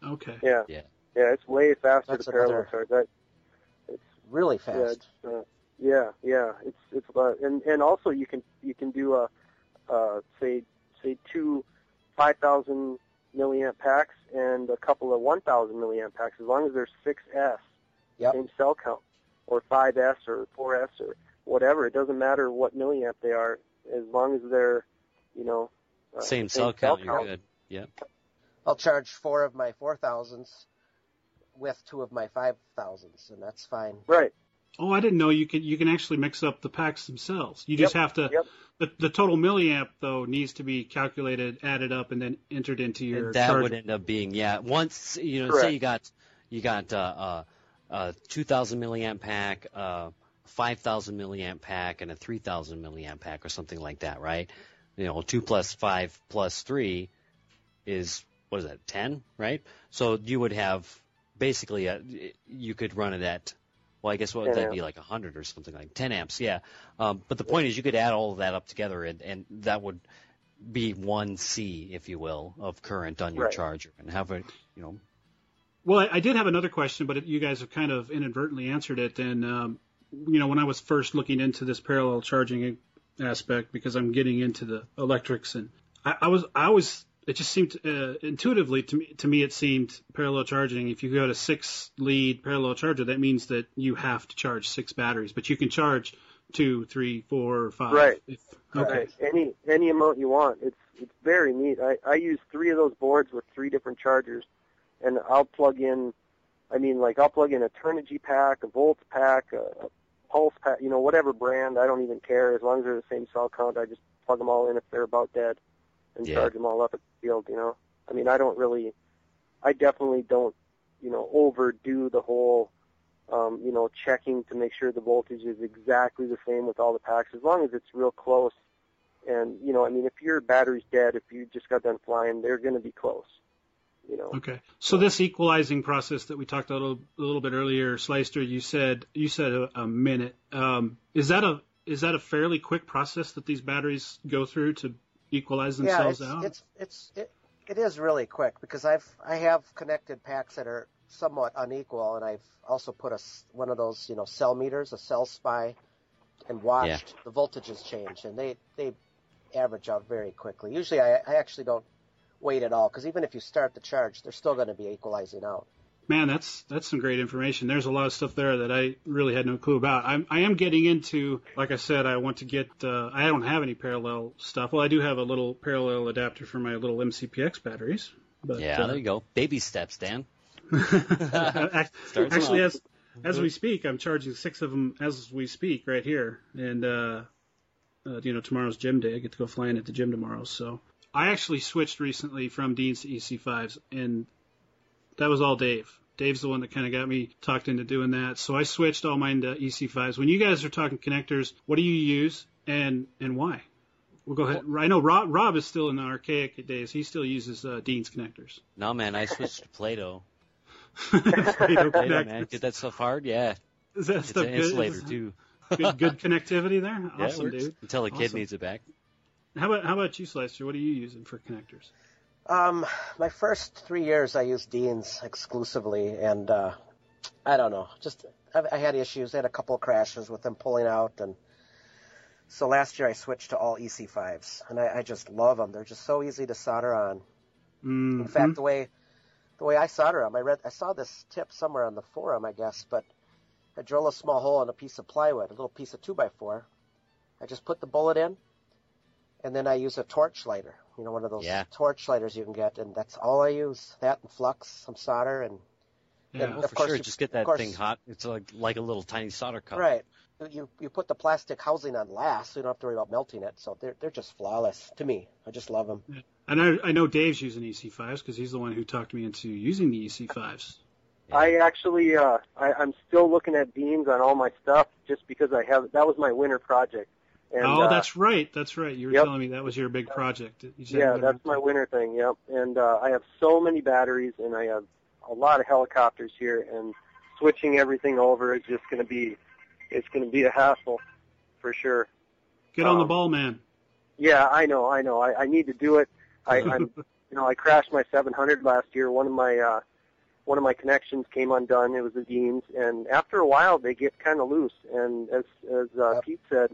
Okay. Yeah. Yeah. Yeah, it's way faster That's to parallel another- charge. That, it's Really yeah, fast. it's, uh, yeah, yeah. It's it's uh, and and also you can you can do a uh, say say two five thousand milliamp packs and a couple of one thousand milliamp packs as long as there's six S Yep. same cell count. or five S or four S or whatever. It doesn't matter what milliamp they are, as long as they're, you know, uh, Same same cell count, you're good. Yeah. I'll charge four of my four thousands with two of my five thousands, and that's fine. Right. Oh, I didn't know you can you can actually mix up the packs themselves. You just Yep, have to. yep. The, the total milliamp though needs to be calculated, added up, and then entered into your And that charger. would end up being yeah. Once you know, Correct. say you got you got uh, uh, a 2,000 milliamp pack, uh, 5,000 milliamp pack, and a 3,000 milliamp pack, or something like that, right? You know, two plus five plus three is what is that? Ten, right? So you would have basically a, you could run it at. Well, I guess what 10 that'd be like a 100 or something like 10 amps, yeah. Um, but the point is, you could add all of that up together, and, and that would be one C, if you will, of current on your Right. charger, and have a you know, Well, I, I did have another question, but it, you guys have kind of inadvertently answered it. And um, you know, when I was first looking into this parallel charging aspect, because I'm getting into the electrics, and I, I was, I was, it just seemed uh, intuitively to me, to me, it seemed parallel charging. If you go to six lead parallel charger, that means that you have to charge six batteries, but you can charge two, three, four, five. Right. If, okay. Right. Any any amount you want. It's it's very neat. I I use three of those boards with three different chargers, and I'll plug in. I mean, like I'll plug in a Turnigy pack, a Volt pack, a, a Pulse pack. You know, whatever brand. I don't even care as long as they're the same cell count. I just plug them all in if they're about dead, and Yeah. charge them all up at the field. You know. I mean, I don't really. I definitely don't. You know, overdo the whole um, you know, checking to make sure the voltage is exactly the same with all the packs, as long as it's real close. And you know, I mean, if your battery's dead, if you just got done flying, they're going to be close. You know, Okay. So this equalizing process that we talked a little, a little bit earlier, Slicer, you said you said a, a minute. Um, is that a is that a fairly quick process that these batteries go through to equalize Yeah, themselves it's, out? it's it's it, it is really quick because I've I have connected packs that are somewhat unequal, and I've also put a s- one of those you know cell meters, a cell spy, and watched the voltages change, and they they average out very quickly. Usually, I, I actually don't wait at all because even if you start the charge, they're still going to be equalizing out. Man, that's that's some great information. There's a lot of stuff there that I really had no clue about. I'm I am getting into, like I said, I want to get. Uh, I don't have any parallel stuff. Well, I do have a little parallel adapter for my little MCPX batteries. But, yeah, uh, there you go. Baby steps, Dan. [LAUGHS] Actually, as as we speak, I'm charging six of them as we speak right here, and uh, uh, you know tomorrow's gym day. I get to go flying at the gym tomorrow, so I actually switched recently from Dean's to EC5s, and that was all Dave. Dave's the one that kind of got me talked into doing that, so I switched all mine to EC5s. When you guys are talking connectors, what do you use and and why? We'll go ahead. I know Rob, Rob is still in the archaic days. He still uses uh, Dean's connectors. No, man, I switched to Play-Doh. [LAUGHS] Play-Doh Play-Doh, man. Get that stuff hard? Yeah. Is that It's stuff an good? insulator, too. good, good connectivity there. [LAUGHS] Awesome, works. dude. Until the kid Awesome. needs it back. How about how about you, Slicer? What are you using for connectors? Um, my first three years, I used Dean's exclusively, and uh, I don't know, just I, I had issues. I had a couple of crashes with them pulling out, and so last year I switched to all EC5s, and I, I just love them. They're just so easy to solder on. Mm, In fact, the way the way I solder them, I read I saw this tip somewhere on the forum, I guess, but I drill a small hole in a piece of plywood, a little piece of two by four. I just put the bullet in, and then I use a torch lighter. You know, one of those Yeah. torch lighters you can get, and that's all I use. That and flux, some solder, and yeah. and- Oh, Of for course sure. you- Just get of that course- thing hot. It's like like a little tiny solder cup. right. You you put the plastic housing on last, so you don't have to worry about melting it. So they're they're just flawless to me. I just love them. And I, I know Dave's using EC5s because he's the one who talked me into using the E EC5s. I actually uh, I, I'm still looking at Dean's on all my stuff just because I have that was my winter project. And, oh, uh, that's right. That's right. You were Yep. telling me that was your big project. You said Yeah, that's my winter thing. Yep. And uh, I have so many batteries, and I have a lot of helicopters here, and switching everything over is just going to be, it's going to be a hassle, for sure. Get on the um, ball, man. Yeah, I know, I know. I, I need to do it. I, [LAUGHS] I'm, you know, I crashed my 700 last year. One of my, uh, one of my connections came undone. It was the Dean's, and after a while, they get kind of loose. And as as uh, Yep. Pete said,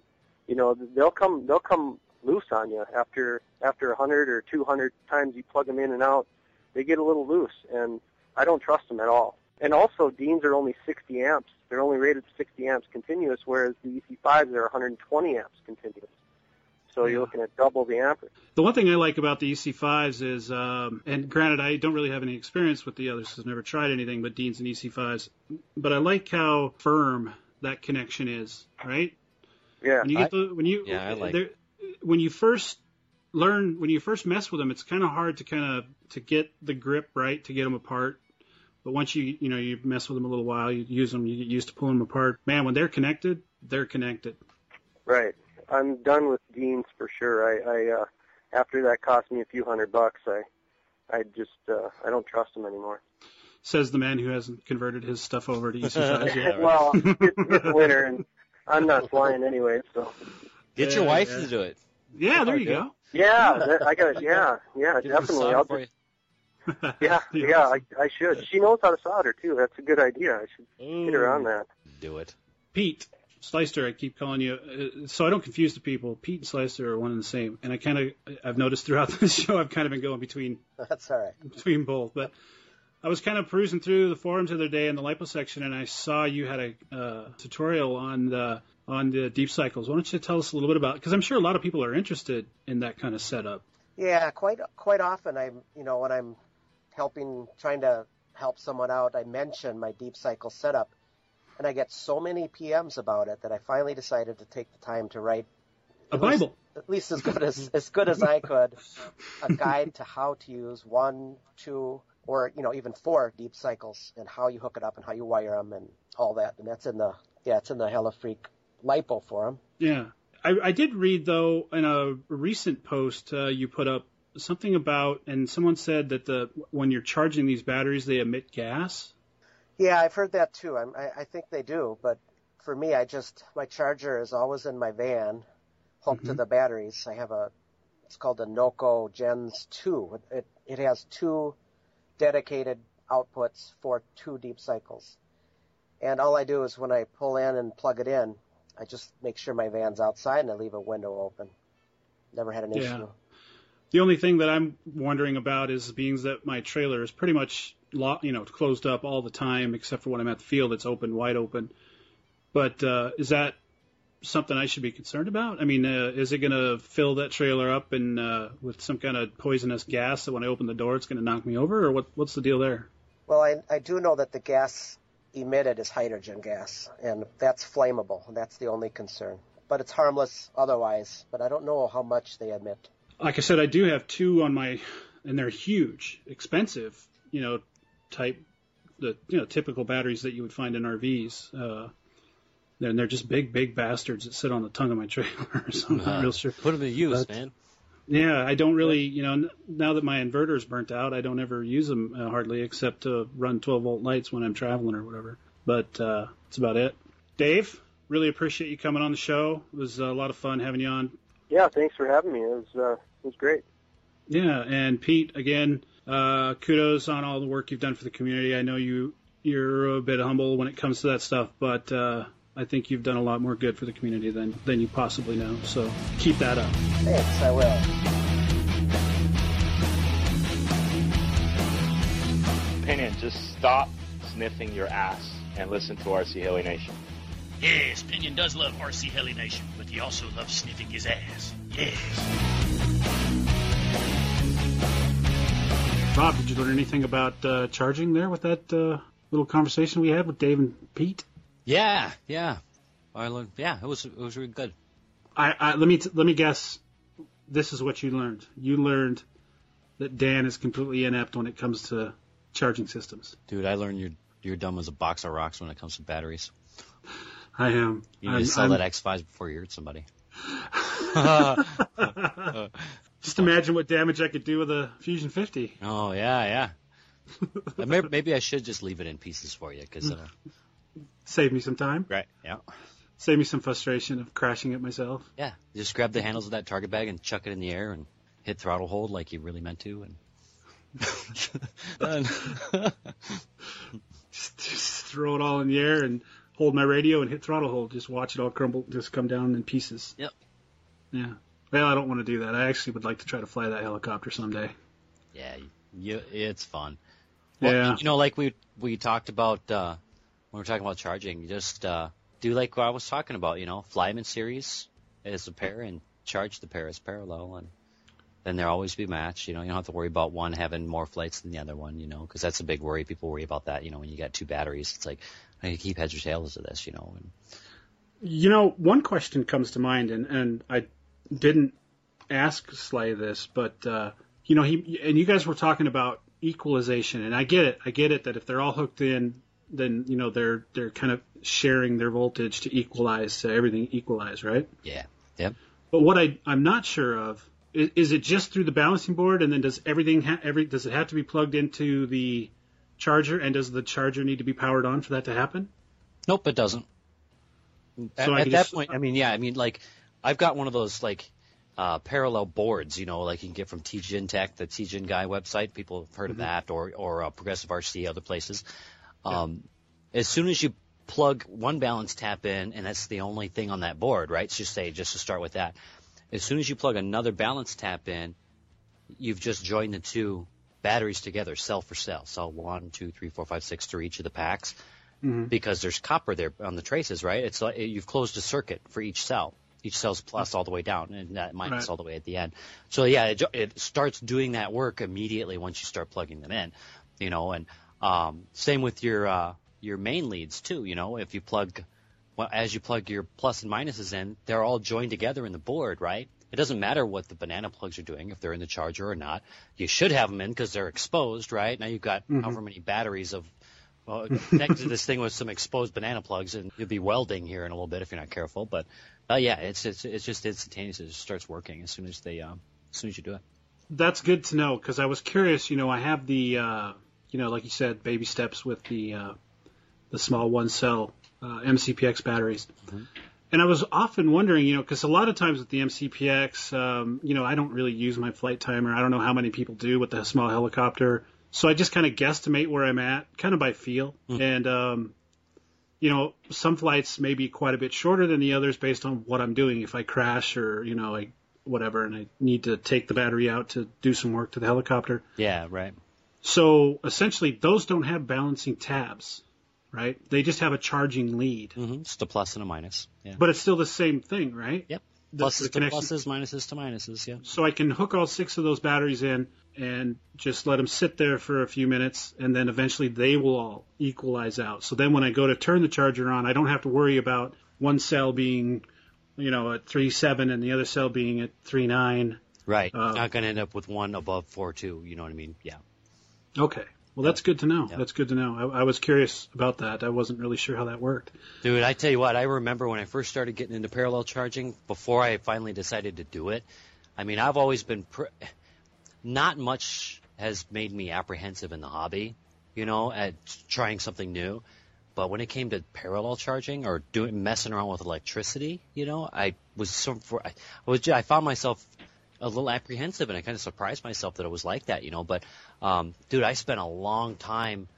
you know, they'll come they'll come loose on you after after 100 or 200 times you plug them in and out. They get a little loose, and I don't trust them at all. And also, Deans are only 60 amps. They're only rated 60 amps continuous, whereas the EC5s are 120 amps continuous. So you're looking at double the amperage. The one thing I like about the EC5s is, um, and granted, I don't really have any experience with the others I've never tried anything but Deans and EC5s, but I like how firm that connection is, right? Yeah. When you get the, when you Yeah, I like- when you first learn when you first mess with them, it's kind of hard to kind of to get the grip right to get them apart. But once you you know you mess with them a little while, you use them, you get used to pulling them apart. Man, when they're connected, they're connected. Right. I'm done with Deans for sure. I, I uh, after that cost me a few hundred bucks, I, I just, uh, I don't trust them anymore. Says the man who hasn't converted his stuff over to [LAUGHS] EC5s yet. well, it's, it's winter and I'm not flying anyway, so. Get your wife yeah. to do it. Yeah, there you Okay. go. Yeah, that, I got. Yeah, yeah, Get definitely. I'll for just, [LAUGHS] yeah, yeah, I, I should. She knows how to solder too. That's a good idea. I should you. get her on that. Do it. Pete Slicer, I keep calling you, uh, so I don't confuse the people. Pete and Slicer are one and the same, and I kind of I've noticed throughout [LAUGHS] this show I've kind of been going between That's all right. between both. But I was kind of perusing through the forums the other day in the lipo section, and I saw you had a uh, tutorial on the on the deep cycles. Why don't you tell us a little bit about? Because I'm sure a lot of people are interested in that kind of setup. Yeah, quite quite often I'm you know when I'm helping trying to help someone out, I mention my deep cycle setup, and I get so many PMs about it that I finally decided to take the time to write A at least- Bible. at least as good as as good as I could, a guide to how to use one, two, or you know even four deep cycles and how you hook it up and how you wire them and all that. And that's in the yeah, it's in the Heli Freak lipo forum. Yeah. I, I did read though in a recent post uh, you put up something about, and someone said that the when you're charging these batteries they emit gas. Yeah, I've heard that too. I'm, I, I think they do, but for me, I just my charger is always in my van, hooked to the batteries. I have a it's called a Noco Genius 2. It it has two dedicated outputs for two deep cycles, and all I do is when I pull in and plug it in, I just make sure my van's outside and I leave a window open. Never had an Yeah. issue. The only thing that I'm wondering about is being that my trailer is pretty much lo- you know closed up all the time except for when I'm at the field it's open wide open. But uh, is that something I should be concerned about? I mean, uh, is it going to fill that trailer up and uh, with some kind of poisonous gas that when I open the door it's going to knock me over, or what? What's the deal there? Well, I, I do know that the gas emitted is hydrogen gas, and that's flammable. That's the only concern. But it's harmless otherwise, but I don't know how much they emit. Like I said, I do have two on my, and they're huge, expensive, you know, type, the you know typical batteries that you would find in RVs. Uh, and they're just big, big bastards that sit on the tongue of my trailer. [LAUGHS] so I'm not Uh, real sure. Put them to use, But- man. Yeah, I don't really, you know, now that my inverter's burnt out, I don't ever use them uh, hardly except to run 12 volt lights when I'm traveling or whatever. But uh, that's about it. Dave, really appreciate you coming on the show. It was a lot of fun having you on. Yeah, thanks for having me. It was, uh, it was great. Yeah, and Pete, again, uh, kudos on all the work you've done for the community. I know you you're a bit humble when it comes to that stuff, but uh, I think you've done a lot more good for the community than than you possibly know. So keep that up. Thanks, I will. Opinion, just stop sniffing your ass and listen to RC Heli Nation. Yes, Pinion does love RC Heli Nation, but he also loves sniffing his ass. Yes. Rob, did you learn anything about uh, charging there with that uh, little conversation we had with Dave and Pete? Yeah, yeah. I learned. Yeah, it was it was really good. I, I let me t- let me guess. This is what you learned. You learned that Dan is completely inept when it comes to charging systems. Dude, I learned you're you're dumb as a box of rocks when it comes to batteries. I am. You need I'm- to sell I'm- that X5 before you hurt somebody. [LAUGHS] Just imagine what damage I could do with a Fusion 50. Oh yeah, yeah. Maybe, maybe I should just leave it in pieces for you, because uh, Save me some time. right, yeah, Save me some frustration of crashing it myself. yeah. Just grab the handles of that target bag and chuck it in the air and hit throttle hold like you really meant to, and [LAUGHS] Done. [LAUGHS] Just, just throw it all in the air and hold my radio and hit throttle hold. Just watch it all crumble, just come down in pieces. Yep. Yeah. Well, I don't want to do that. I actually would like to try to fly that helicopter someday. yeah, you, it's fun. Well, Yeah. You know, like we we talked about uh, when we are talking about charging, just uh, do like what I was talking about. You know, fly them in series as a pair and charge the pair as parallel, and then they'll always be matched. You know, you don't have to worry about one having more flights than the other one. You know, because that's a big worry. People worry about that. You know, when you got two batteries, it's like I keep heads or tails of this. You know, and You know, one question comes to mind, and, and I didn't ask Slay this, but uh, you know, he and you guys were talking about equalization, and I get it. I get it that if they're all hooked in, then you know they're they're kind of sharing their voltage to equalize to everything equalize, right? yeah, yep. But what I I'm not sure of is, is it just through the balancing board, and then does everything ha- every does it have to be plugged into the charger, and does the charger need to be powered on for that to happen? Nope, it doesn't. At, So I at that point, I mean, yeah, I mean, like, I've got one of those like uh, parallel boards, you know, like you can get from TGen Tech, the TGen Guy website. People have heard of that, or or uh, Progressive RC, other places. Um, As soon as you plug one balance tap in, and that's the only thing on that board, right? So just say just to start with that. As soon as you plug another balance tap in, you've just joined the two batteries together, cell for cell. Cell one, two, three, four, five, six through each of the packs because there's copper there on the traces, right? It's like you've closed a circuit for each cell. Each cell's plus all the way down, and that minus Right. all the way at the end. So yeah, it, it starts doing that work immediately once you start plugging them in, you know. And um, same with your uh, your main leads too. You know, if you plug well, as you plug your plus and minuses in, they're all joined together in the board, right? It doesn't matter what the banana plugs are doing, if they're in the charger or not. You should have them in because they're exposed, right? Now you've got however many batteries of well, connected to this thing with some exposed banana plugs, and you'll be welding here in a little bit if you're not careful. But uh, yeah, it's it's it's just instantaneous. It just starts working as soon as they um, as soon as you do it. That's good to know because I was curious. You know, I have the, uh, you know, like you said, baby steps with the uh, the small one cell uh, MCPX batteries, and I was often wondering, you know, because a lot of times with the MCPX, um, you know, I don't really use my flight timer. I don't know how many people do with the small helicopter, so I just kind of guesstimate where I'm at, kind of by feel, and um, you know, some flights may be quite a bit shorter than the others based on what I'm doing. If I crash or you know, I whatever, and I need to take the battery out to do some work to the helicopter. Yeah, right. So essentially, those don't have balancing tabs, right? They just have a charging lead, Mm-hmm. Just a plus and a minus. Yeah. but it's still the same thing, right? Yep. The- Pluses the to connection- pluses, minuses to minuses. Yeah. So I can hook all six of those batteries in and just let them sit there for a few minutes, and then eventually they will all equalize out. So then when I go to turn the charger on, I don't have to worry about one cell being, you know, at three seven and the other cell being at three nine. Right. Uh, Not going to end up with one above four two. You know what I mean? Yeah. Okay. Well, that's good to know. Yeah. That's good to know. I, I was curious about that. I wasn't really sure how that worked. Dude, I tell you what, I remember when I first started getting into parallel charging, before I finally decided to do it. I mean, I've always been, pr- not much has made me apprehensive in the hobby, you know, at trying something new. But when it came to parallel charging or doing messing around with electricity, you know, I was so, I was, I found myself a little apprehensive and I kind of surprised myself that it was like that, you know. But, um, dude, I spent a long time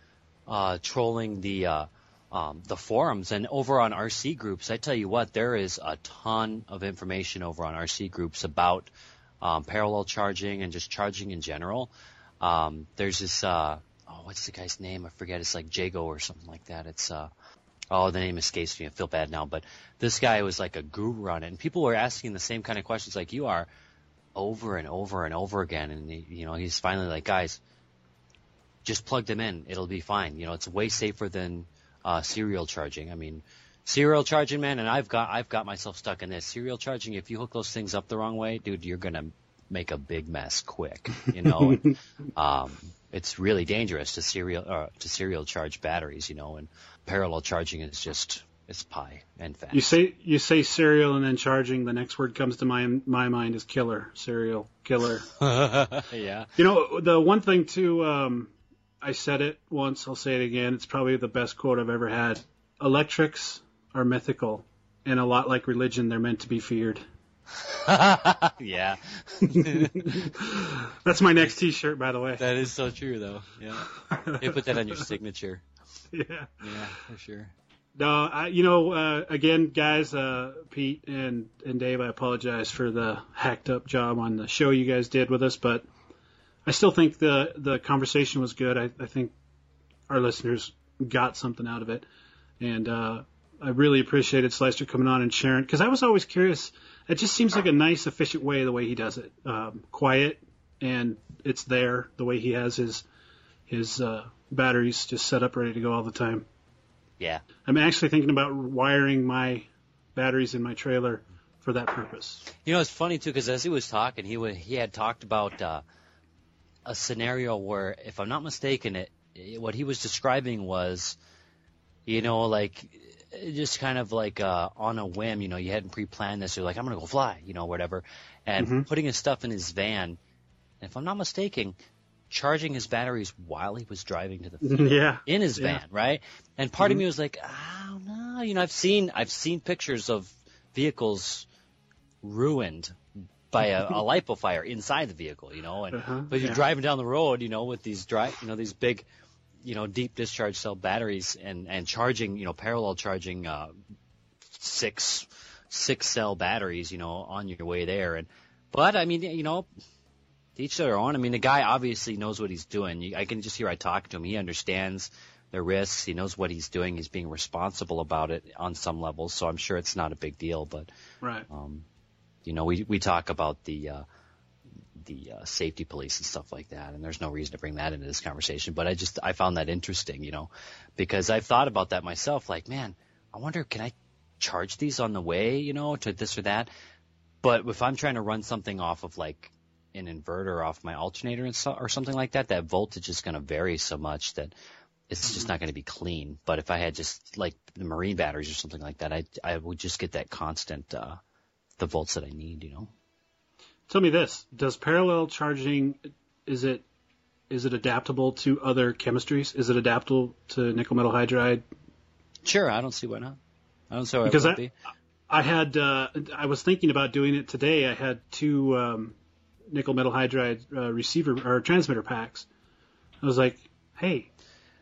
uh, trolling the uh, um, the forums and over on RC groups. I tell you what, there is a ton of information over on RC groups about um, parallel charging and just charging in general. Um, there's this uh, oh, what's the guy's name? I forget. It's like Jago or something like that. It's uh, oh, the name escapes me. I feel bad now. But this guy was like a guru on it, and people were asking the same kind of questions like you are over and over and over again. And you know, he's finally like, guys, just plug them in. It'll be fine. You know, it's way safer than uh, serial charging. I mean, serial charging, man, and I've got I've got myself stuck in this. Serial charging, if you hook those things up the wrong way, dude, you're gonna make a big mess quick. You know, and, [LAUGHS] um, it's really dangerous to serial uh, to serial charge batteries. You know, and parallel charging is just it's pie and fast. You say you say serial and then charging. The next word comes to my my mind is killer. Serial killer. [LAUGHS] yeah. You know the one thing too. Um, I said it once. I'll say it again. It's probably the best quote I've ever had. Electrics are mythical, and a lot like religion, they're meant to be feared. [LAUGHS] yeah. [LAUGHS] That's my next T-shirt, by the way. That is so true, though. Yeah. You put that on your signature. yeah. Yeah, for sure. No, I, you know, uh, again, guys, uh, Pete and, and Dave, I apologize for the hacked up job on the show you guys did with us, but I still think the, the conversation was good. I, I think our listeners got something out of it. And uh, I really appreciated Slicer coming on and sharing because I was always curious. It just seems like a nice, efficient way the way he does it. Um, quiet and it's there the way he has his his uh, batteries just set up ready to go all the time. Yeah. I'm actually thinking about wiring my batteries in my trailer for that purpose. You know, it's funny too because as he was talking, he was, he had talked about uh, a scenario where, if I'm not mistaken, it, it what he was describing was, you know, like just kind of like uh, on a whim. You know, you hadn't pre-planned this. You're like, I'm gonna go fly, you know, whatever, and Mhm. putting his stuff in his van. And if I'm not mistaken, charging his batteries while he was driving to the [LAUGHS] field yeah. in his Yeah. van, right? And part of Mhm. me was like, I don't know. You know, I've seen I've seen pictures of vehicles ruined by a, a [LAUGHS] lipo fire inside the vehicle, you know, and Uh-huh, but you're yeah. driving down the road, you know, with these dry, you know, these big, you know, deep discharge cell batteries and and charging, you know, parallel charging uh, six six cell batteries, you know, on your way there. And but I mean, you know, each their own. I mean, the guy obviously knows what he's doing. I can just hear I talk to him. He understands the risks. He knows what he's doing. He's being responsible about it on some levels. So I'm sure it's not a big deal. But Right. um, you know, we we talk about the uh, the uh, safety police and stuff like that, and there's no reason to bring that into this conversation. But I just I found that interesting, you know, because I've thought about that myself. Like, man, I wonder can I charge these on the way, you know, to this or that. But if I'm trying to run something off of like an inverter off my alternator and so, or something like that, that voltage is going to vary so much that it's just not going to be clean. But if I had just like the marine batteries or something like that, I I would just get that constant uh, the volts that I need, you know. Tell me this: Does parallel charging is it is it adaptable to other chemistries? Is it adaptable to nickel metal hydride? Sure, I don't see why not. I don't see why Because it would I- be. I had uh, I was thinking about doing it today. I had two um, nickel metal hydride uh, receiver or transmitter packs. I was like, hey,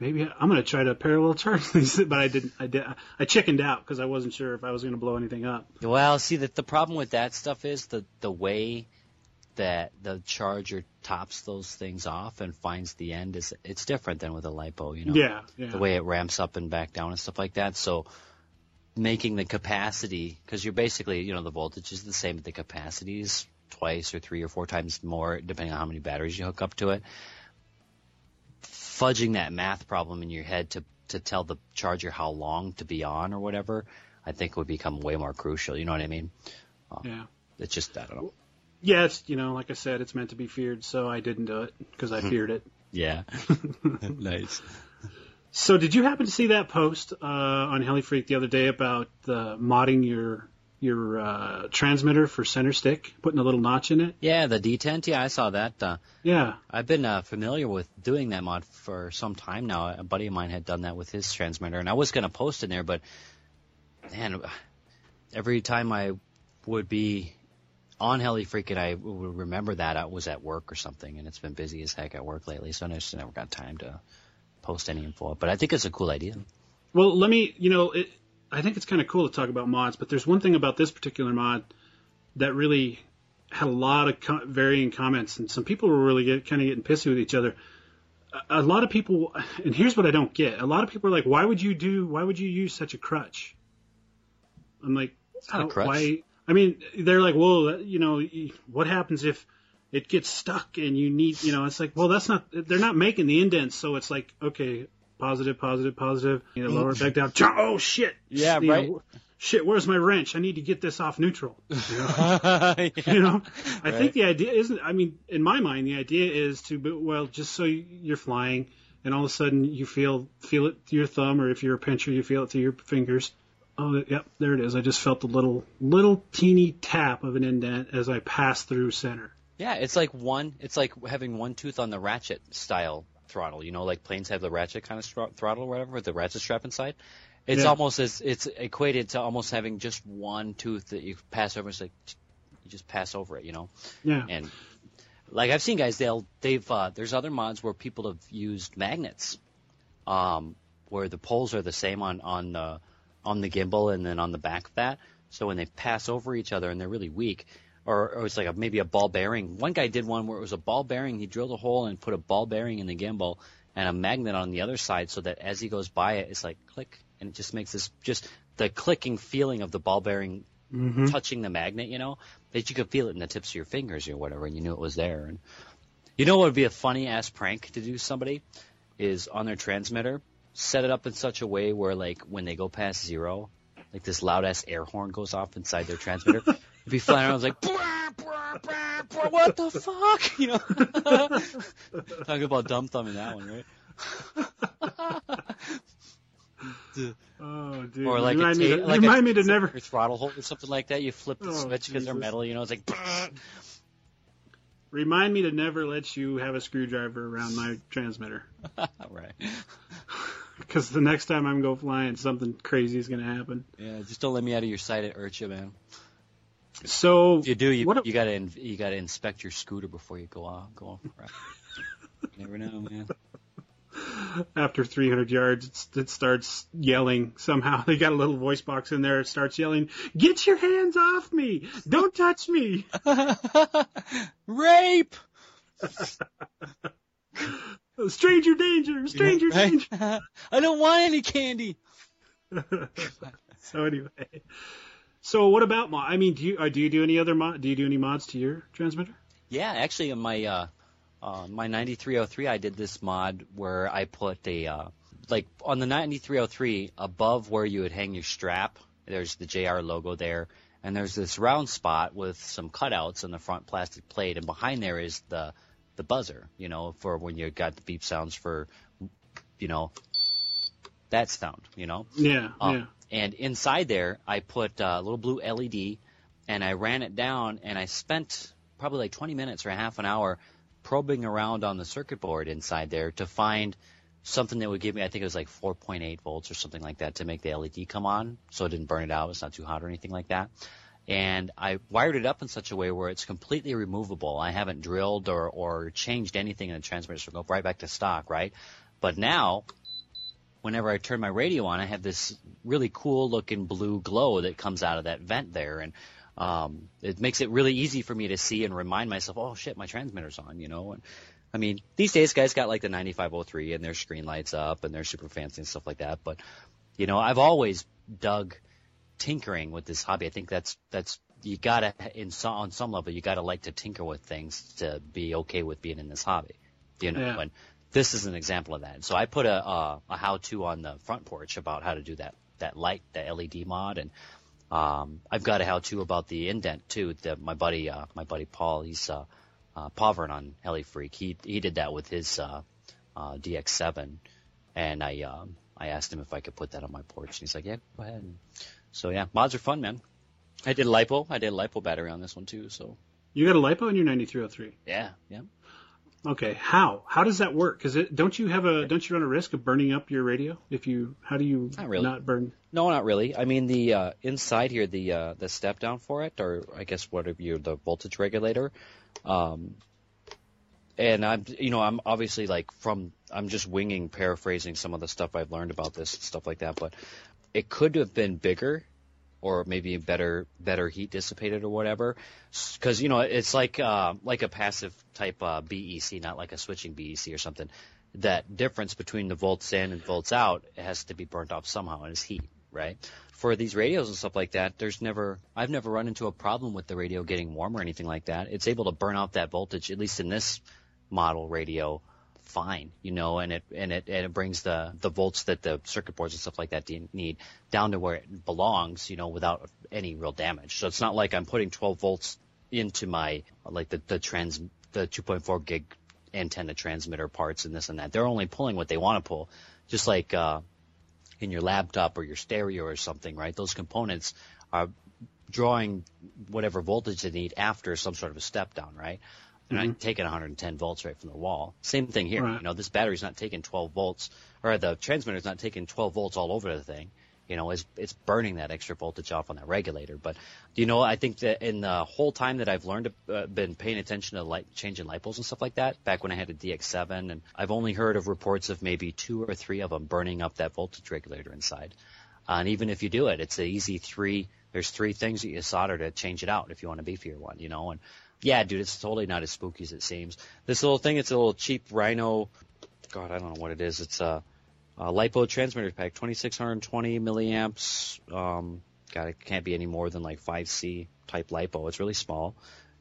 maybe I'm going to try to parallel charge [LAUGHS] these, but I didn't. I did. I chickened out because I wasn't sure if I was going to blow anything up. Well, see that the problem with that stuff is the the way that the charger tops those things off and finds the end is it's different than with a lipo, you know. Yeah, yeah. The way it ramps up and back down and stuff like that. So making the capacity because you're basically you know the voltage is the same, but the capacity is twice or three or four times more depending on how many batteries you hook up to it. Fudging that math problem in your head to to tell the charger how long to be on or whatever, I think would become way more crucial. You know what I mean? yeah. It's just I don't know. Yeah, it's you know, like I said, it's meant to be feared, so I didn't do it because I feared it. Yeah. [LAUGHS] [LAUGHS] nice. So, did you happen to see that post uh, on Heli Freak the other day about uh, modding your your uh, transmitter for center stick, putting a little notch in it? Yeah, the detent. Yeah, I saw that. Uh, Yeah, I've been uh, familiar with doing that mod for some time now. A buddy of mine had done that with his transmitter, and I was going to post in there, but man, every time I would be on Heli Freak and I would remember that I was at work or something, and it's been busy as heck at work lately, so I just never got time to post any info. But I think it's a cool idea. Well, let me, you know, it, I think it's kind of cool to talk about mods, but there's one thing about this particular mod that really had a lot of co- varying comments, and some people were really get, kind of getting pissy with each other. A, a lot of people, and here's what I don't get: a lot of people are like, "Why would you do? Why would you use such a crutch?" I'm like, not a crutch. Why? I mean, they're like, "Well, you know, what happens if?" It gets stuck and you need, you know, it's like, well, that's not, they're not making the indents. So it's like, okay, positive, positive, positive. You know, lower it back down. Oh shit! Yeah, You know, right. shit, where's my wrench? I need to get this off neutral. [LAUGHS] You know, you know? I think the idea isn't. I mean, in my mind, the idea is to, well, just so you're flying, and all of a sudden you feel feel it to your thumb, or if you're a pincher, you feel it through your fingers. Oh, yep, there it is. I just felt a little little teeny tap of an indent as I passed through center. Yeah, it's like one. It's like having one tooth on the ratchet style throttle. You know, like planes have the ratchet kind of stro- throttle or whatever with the ratchet strap inside. It's Yeah. almost as it's equated to almost having just one tooth that you pass over. It's like you just pass over it. You know, Yeah. and like I've seen guys, they'll they've uh, there's other mods where people have used magnets, um, where the poles are the same on on the on the gimbal and then on the back of that. So when they pass over each other and they're really weak, or, or it's like a, maybe a ball bearing. One guy did one where it was a ball bearing. He drilled a hole and put a ball bearing in the gimbal, and a magnet on the other side so that as he goes by it, it's like click, and it just makes this just the clicking feeling of the ball bearing Mm-hmm. touching the magnet, you know, that you could feel it in the tips of your fingers or whatever, and you knew it was there. And you know what would be a funny ass prank to do somebody is on their transmitter, set it up in such a way where like when they go past zero, like this loud ass air horn goes off inside their transmitter. [LAUGHS] It'd be flying around like "Brah, brah, brah, brah, what the fuck? [LAUGHS] You know [LAUGHS] talking about dumb thumbing that one, right? [LAUGHS] Oh, dude. Or like remind a me, to, like remind a, me to never. or throttle hold or something like that. You flip the Oh, switch because they're metal, you know, it's like "Brah." Remind me to never let you have a screwdriver around my transmitter. right. Because the next time I'm go flying, something crazy is going to happen. Yeah, just don't let me out of your sight at Urcha, man. So If you do, you What you gotta in- you gotta inspect your scooter before you go off go off. [LAUGHS] You never know, man. after 300 yards, it's, it starts yelling. Somehow [LAUGHS] they got a little voice box in there. It starts yelling, "Get your hands off me! Don't touch me!" [LAUGHS] Rape. stranger danger! Stranger Right? danger! I don't want any candy. so anyway, so what about mod? I mean, do you uh, do you do any other mod? Do you do any mods to your transmitter? Yeah, actually, in my uh, uh, my 9303, I did this mod where I put a uh, like on the 9303 above where you would hang your strap. There's the JR logo there, and there's this round spot with some cutouts on the front plastic plate, and behind there is the the buzzer. You know, for when you got the beep sounds for, you know, that sound. You know. Yeah, Um, yeah. And inside there, I put uh, a little blue LED, and I ran it down, and I spent probably like 20 minutes or half an hour probing around on the circuit board inside there to find something that would give me, I think it was like 4.8 volts or something like that to make the LED come on, so it didn't burn it out. It's not too hot or anything like that. And I wired it up in such a way where it's completely removable. I haven't drilled or, or changed anything in the transmitter, so go right back to stock, right? But now, whenever I turn my radio on, I have this really cool looking blue glow that comes out of that vent there, and um, it makes it really easy for me to see and remind myself, oh shit, my transmitter's on, you know. And I mean, these days guys got like the 9503 and their screen lights up and they're super fancy and stuff like that. But you know, I've always dug tinkering with this hobby. I think that's that's you gotta in some on some level you gotta like to tinker with things to be okay with being in this hobby, you know. Yeah. And this is an example of that. So I put a a, a how-to on the front porch about how to do that that light, the LED mod, and um, I've got a how-to about the indent too. That my buddy uh, my buddy Paul, he's uh, uh, on Heli Freak. He he did that with his uh, uh, DX7, and I um, I asked him if I could put that on my porch, and he's like, yeah, go ahead. And so yeah, mods are fun, man. I did lipo. I did a lipo battery on this one too. So You got a lipo in your 9303. yeah, yeah. Okay, how? How does that work? Because don't you have a don't you run a risk of burning up your radio if you? How do you Not really. not burn? No, not really. I mean, the uh, inside here, the uh, the step down for it, or I guess what you the voltage regulator. Um, and I'm, you know, I'm obviously like from, I'm just winging, paraphrasing some of the stuff I've learned about this and stuff like that. But it could have been bigger, or maybe better, better heat dissipated or whatever. Because you know, it's like uh, like a passive type uh, BEC, not like a switching BEC or something. That difference between the volts in and volts out has to be burnt off somehow, and it's heat, right? For these radios and stuff like that, there's never, I've never run into a problem with the radio getting warm or anything like that. It's able to burn out that voltage, at least in this model radio, fine, you know, and it and it and it brings the the volts that the circuit boards and stuff like that need down to where it belongs, you know, without any real damage. So it's not like I'm putting 12 volts into my like the the trans the 2.4 gig antenna transmitter parts and this and that. They're only pulling what they want to pull, just like uh, in your laptop or your stereo or something, right? Those components are drawing whatever voltage they need after some sort of a step down, right? They're not taking 110 volts right from the wall. Same thing here. Right. You know, this battery's not taking 12 volts, or the transmitter's not taking 12 volts all over the thing. You know, it's it's burning that extra voltage off on that regulator. But you know, I think that in the whole time that I've learned, uh, been paying attention to light changing light bulbs and stuff like that. Back when I had a DX7, and I've only heard of reports of maybe two or three of them burning up that voltage regulator inside. Uh, and even if you do it, it's an easy three. There's three things that you solder to change it out if you want a beefier one, you know. And yeah, dude, it's totally not as spooky as it seems. This little thing, it's a little cheap Rhino God, I don't know what it is. It's a, a lipo transmitter pack, 2620 milliamps. Um, God, it can't be any more than like 5C type lipo. It's really small,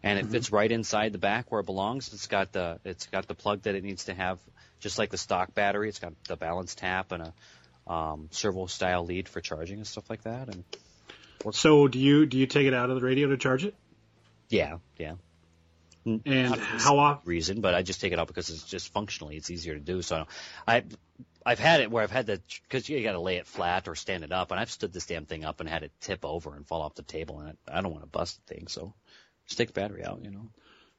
and it Mm-hmm. fits right inside the back where it belongs. It's got the it's got the plug that it needs to have, just like the stock battery. It's got the balance tap and a um, servo style lead for charging and stuff like that. And So do you do you take it out of the radio to charge it? yeah, yeah. And how often? reason, but I just take it out because it's just functionally it's easier to do. So I, I've had it where I've had the because you got to lay it flat or stand it up, and I've stood this damn thing up and had it tip over and fall off the table, and I, I don't want to bust the thing, so just take the battery out. You know,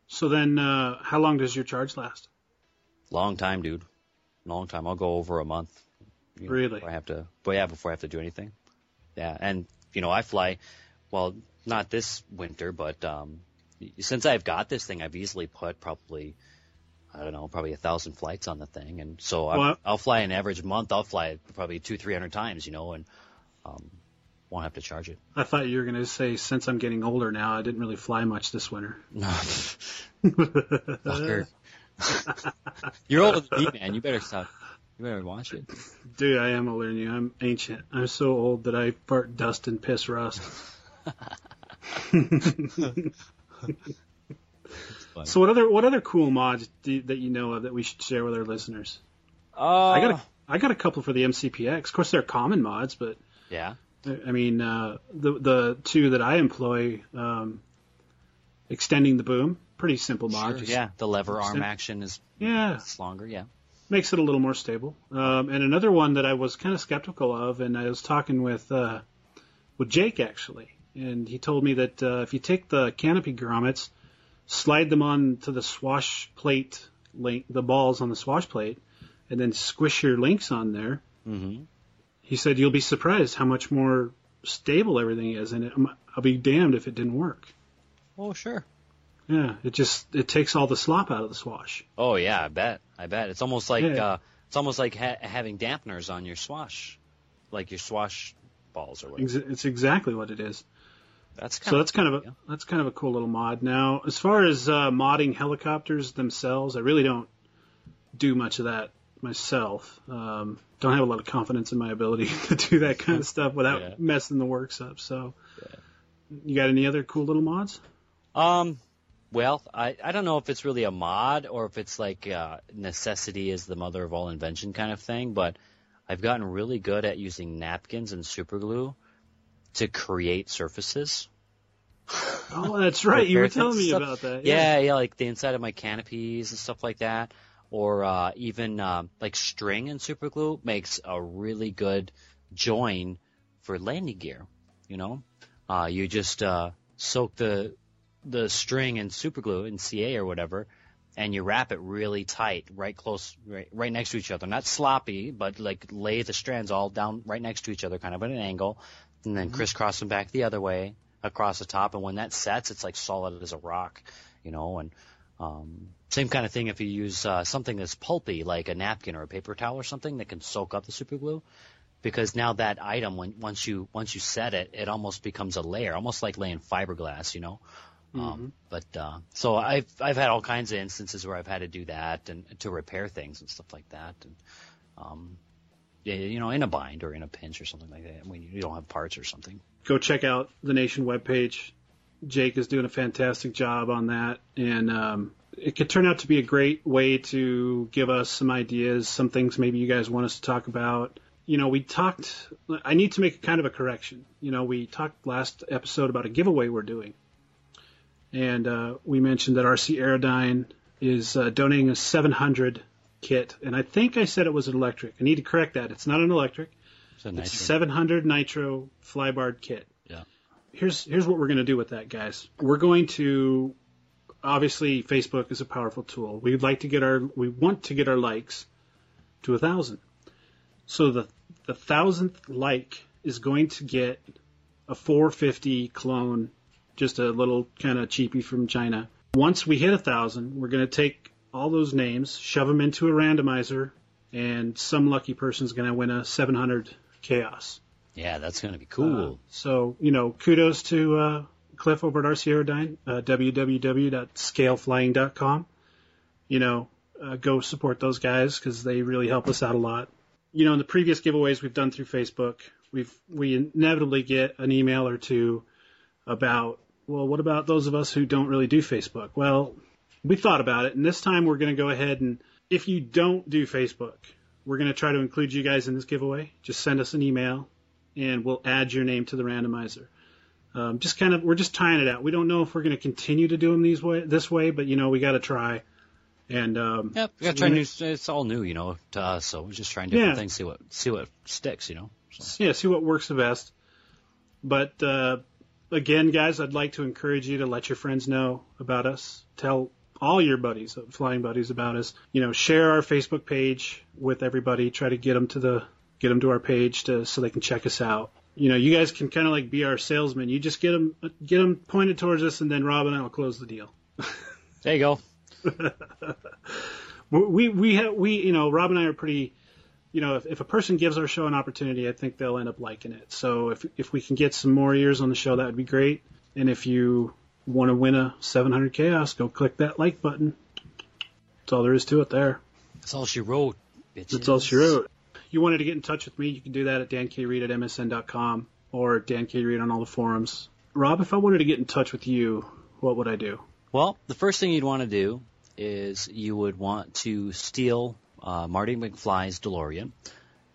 So then, uh, how long does your charge last? long time, dude, long time. I'll go over a month. you know, Really? Before I have to, but yeah, before I have to do anything. Yeah, and you know I fly, well, not this winter, but um, since I've got this thing, I've easily put probably, I don't know, probably a thousand flights on the thing, and so Well- I'll fly an average month. I'll fly probably two, three hundred times, you know, and um, won't have to charge it. I thought you were going to say since I'm getting older now, I didn't really fly much this winter. [LAUGHS] Fucker. [LAUGHS] You're older than me, man. You better stop. You better watch it. Dude, I am older than you. I'm ancient. I'm so old that I fart dust and piss rust. [LAUGHS] so what other what other cool mods do that you know of that we should share with our listeners? Uh, I got a, I got a couple for the MCPX. Of course, they're common mods, but yeah. I mean uh, the the two that I employ, um, extending the boom, pretty simple mod. Sure, Just- yeah, the lever arm action is yeah, it's longer. Yeah. makes it a little more stable. Um, and another one that I was kind of skeptical of, and I was talking with uh, with Jake actually, and he told me that uh, if you take the canopy grommets, slide them on to the swash plate link, the balls on the swash plate, and then squish your links on there. Mm-hmm. He said you'll be surprised how much more stable everything is, and it, I'll be damned if it didn't work. Oh, sure. Yeah, it just it takes all the slop out of the swash. Oh yeah, I bet. I bet it's almost like Yeah. uh, it's almost like ha- having dampeners on your swash, like your swash balls or whatever. It's exactly what it is. That's kind So that's kind of a yeah. that's kind of a cool little mod. Now, as far as uh, modding helicopters themselves, I really don't do much of that myself. Um, don't have a lot of confidence in my ability [LAUGHS] to do that kind of [LAUGHS] stuff without Yeah. messing the works up. So, you got any other cool little mods? Um, well, I, I don't know if it's really a mod or if it's like uh, necessity is the mother of all invention kind of thing, but I've gotten really good at using napkins and super glue to create surfaces. Oh, that's right. You were telling me and about that. Yeah, yeah, like the inside of my canopies and stuff like that, or uh, even um, like string and super glue makes a really good join for landing gear. You know, uh, you just uh, soak the the string in super glue in CA or whatever, and you wrap it really tight, right close, right, right next to each other. Not sloppy, but like lay the strands all down right next to each other, kind of at an angle, and then crisscross them back the other way across the top. And when that sets, it's like solid as a rock, you know. And um, same kind of thing if you use uh, something that's pulpy, like a napkin or a paper towel or something that can soak up the super glue. Because now that item, when once you once you set it, it almost becomes a layer, almost like laying fiberglass, you know. Um, but uh, so I've I've had all kinds of instances where I've had to do that and to repair things and stuff like that, and um, you know, in a bind or in a pinch or something like that when you don't have parts or something. Go check out the Nation webpage. Jake is doing a fantastic job on that, and um, it could turn out to be a great way to give us some ideas, some things maybe you guys want us to talk about. You know, we talked. I need to make kind of a correction. You know, we talked last episode about a giveaway we're doing, and uh, we mentioned that RC Aerodyne is uh, donating a 700 kit, and I think I said it was an electric. I need to correct that. It's not an electric. So It's a 700 nitro flybarred kit. Yeah. Here's here's what we're going to do with that, guys. We're going to obviously Facebook is a powerful tool. We'd like to get our we want to get our likes to a thousand. So the the thousandth like is going to get a 450 clone, just a little kind of cheapy from China. Once we hit a thousand, we're going to take all those names, shove them into a randomizer, and some lucky person's going to win a 700 chaos. Yeah, that's gonna be cool. Uh, so, you know, kudos to uh, Cliff over at RC Aerodyne, uh, www.scaleflying.com. You know, uh, go support those guys because they really help us out a lot. You know, in the previous giveaways we've done through Facebook, we've we inevitably get an email or two about, well, what about those of us who don't really do Facebook? Well, we thought about it, and this time we're going to go ahead and if you don't do Facebook, we're going to try to include you guys in this giveaway. Just send us an email, and we'll add your name to the randomizer. Um, just kind of, we're just trying it out. We don't know if we're going to continue to do them these way, this way, but you know, we got to try. And um, yeah, we got to try new. It's all new, you know, to us. So we're just trying different yeah. things, see what see what sticks, you know. So. Yeah, see what works the best. But uh, again, guys, I'd like to encourage you to let your friends know about us. Tell all your buddies, uh, flying buddies, about us. You know, share our Facebook page with everybody. Try to get them to the get them to our page to so they can check us out. You know, you guys can kind of like be our salesman. You just get them get them pointed towards us, and then Rob and I will close the deal. [LAUGHS] there you go. [LAUGHS] we we have we you know Rob and I are pretty. You know, if, if a person gives our show an opportunity, I think they'll end up liking it. So if if we can get some more ears on the show, that would be great. And if you want to win a 700 chaos, go click that like button. That's all there is to it there. That's all she wrote, bitches. That's all she wrote. You wanted to get in touch with me, you can do that at dankreed at msn.com or dankreed on all the forums. Rob, if I wanted to get in touch with you, what would I do? Well, the first thing you'd want to do is you would want to steal uh, Marty McFly's DeLorean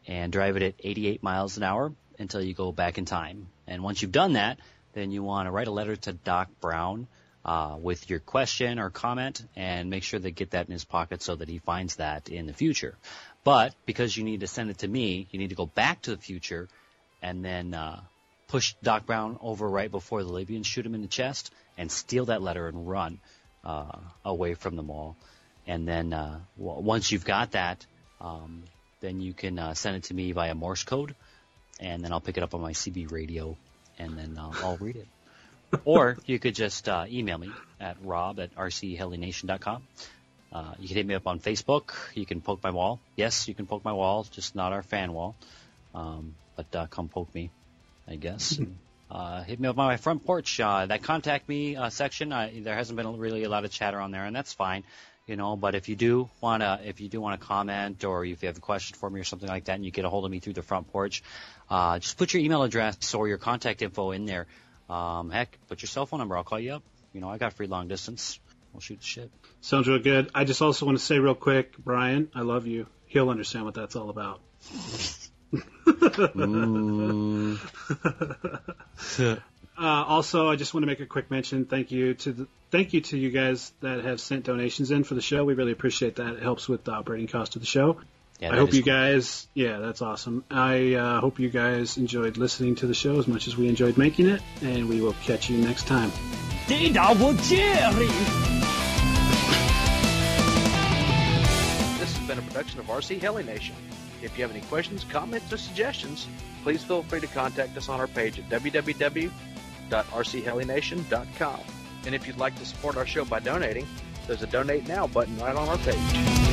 and drive it at 88 miles an hour until you go back in time. And once you've done that, then you want to write a letter to Doc Brown uh, with your question or comment and make sure they get that in his pocket so that he finds that in the future. But because you need to send it to me, you need to go back to the future and then uh, push Doc Brown over right before the Libyans shoot him in the chest and steal that letter and run uh, away from them all. And then uh, w- once you've got that, um, then you can uh, send it to me via Morse code, and then I'll pick it up on my CB radio and then uh, [LAUGHS] I'll read it. [LAUGHS] or you could just uh, email me at rob at rchelination.com. Uh, you can hit me up on Facebook. You can poke my wall. Yes, you can poke my wall, just not our fan wall. Um, but uh, come poke me, I guess. [LAUGHS] uh, hit me up on my front porch. Uh, that contact me uh, section. I, there hasn't been really a lot of chatter on there, and that's fine. You know, but if you do wanna, if you do want to comment, or if you have a question for me or something like that, and you get a hold of me through the front porch, uh, just put your email address or your contact info in there. Um, heck, put your cell phone number. I'll call you up. You know, I got free long distance. We'll shoot the shit. Sounds real good. I just also want to say real quick, Brian, I love you. He'll understand what that's all about. [LAUGHS] mm. [LAUGHS] uh, also, I just want to make a quick mention. Thank you to the, thank you to you guys that have sent donations in for the show. We really appreciate that. It helps with the operating cost of the show. Yeah, I hope you cool. guys, yeah, that's awesome. I uh, hope you guys enjoyed listening to the show as much as we enjoyed making it, and we will catch you next time. Double Jerry! This has been a production of RC Heli Nation. If you have any questions, comments, or suggestions, please feel free to contact us on our page at www.rchelination.com. And if you'd like to support our show by donating, there's a Donate Now button right on our page.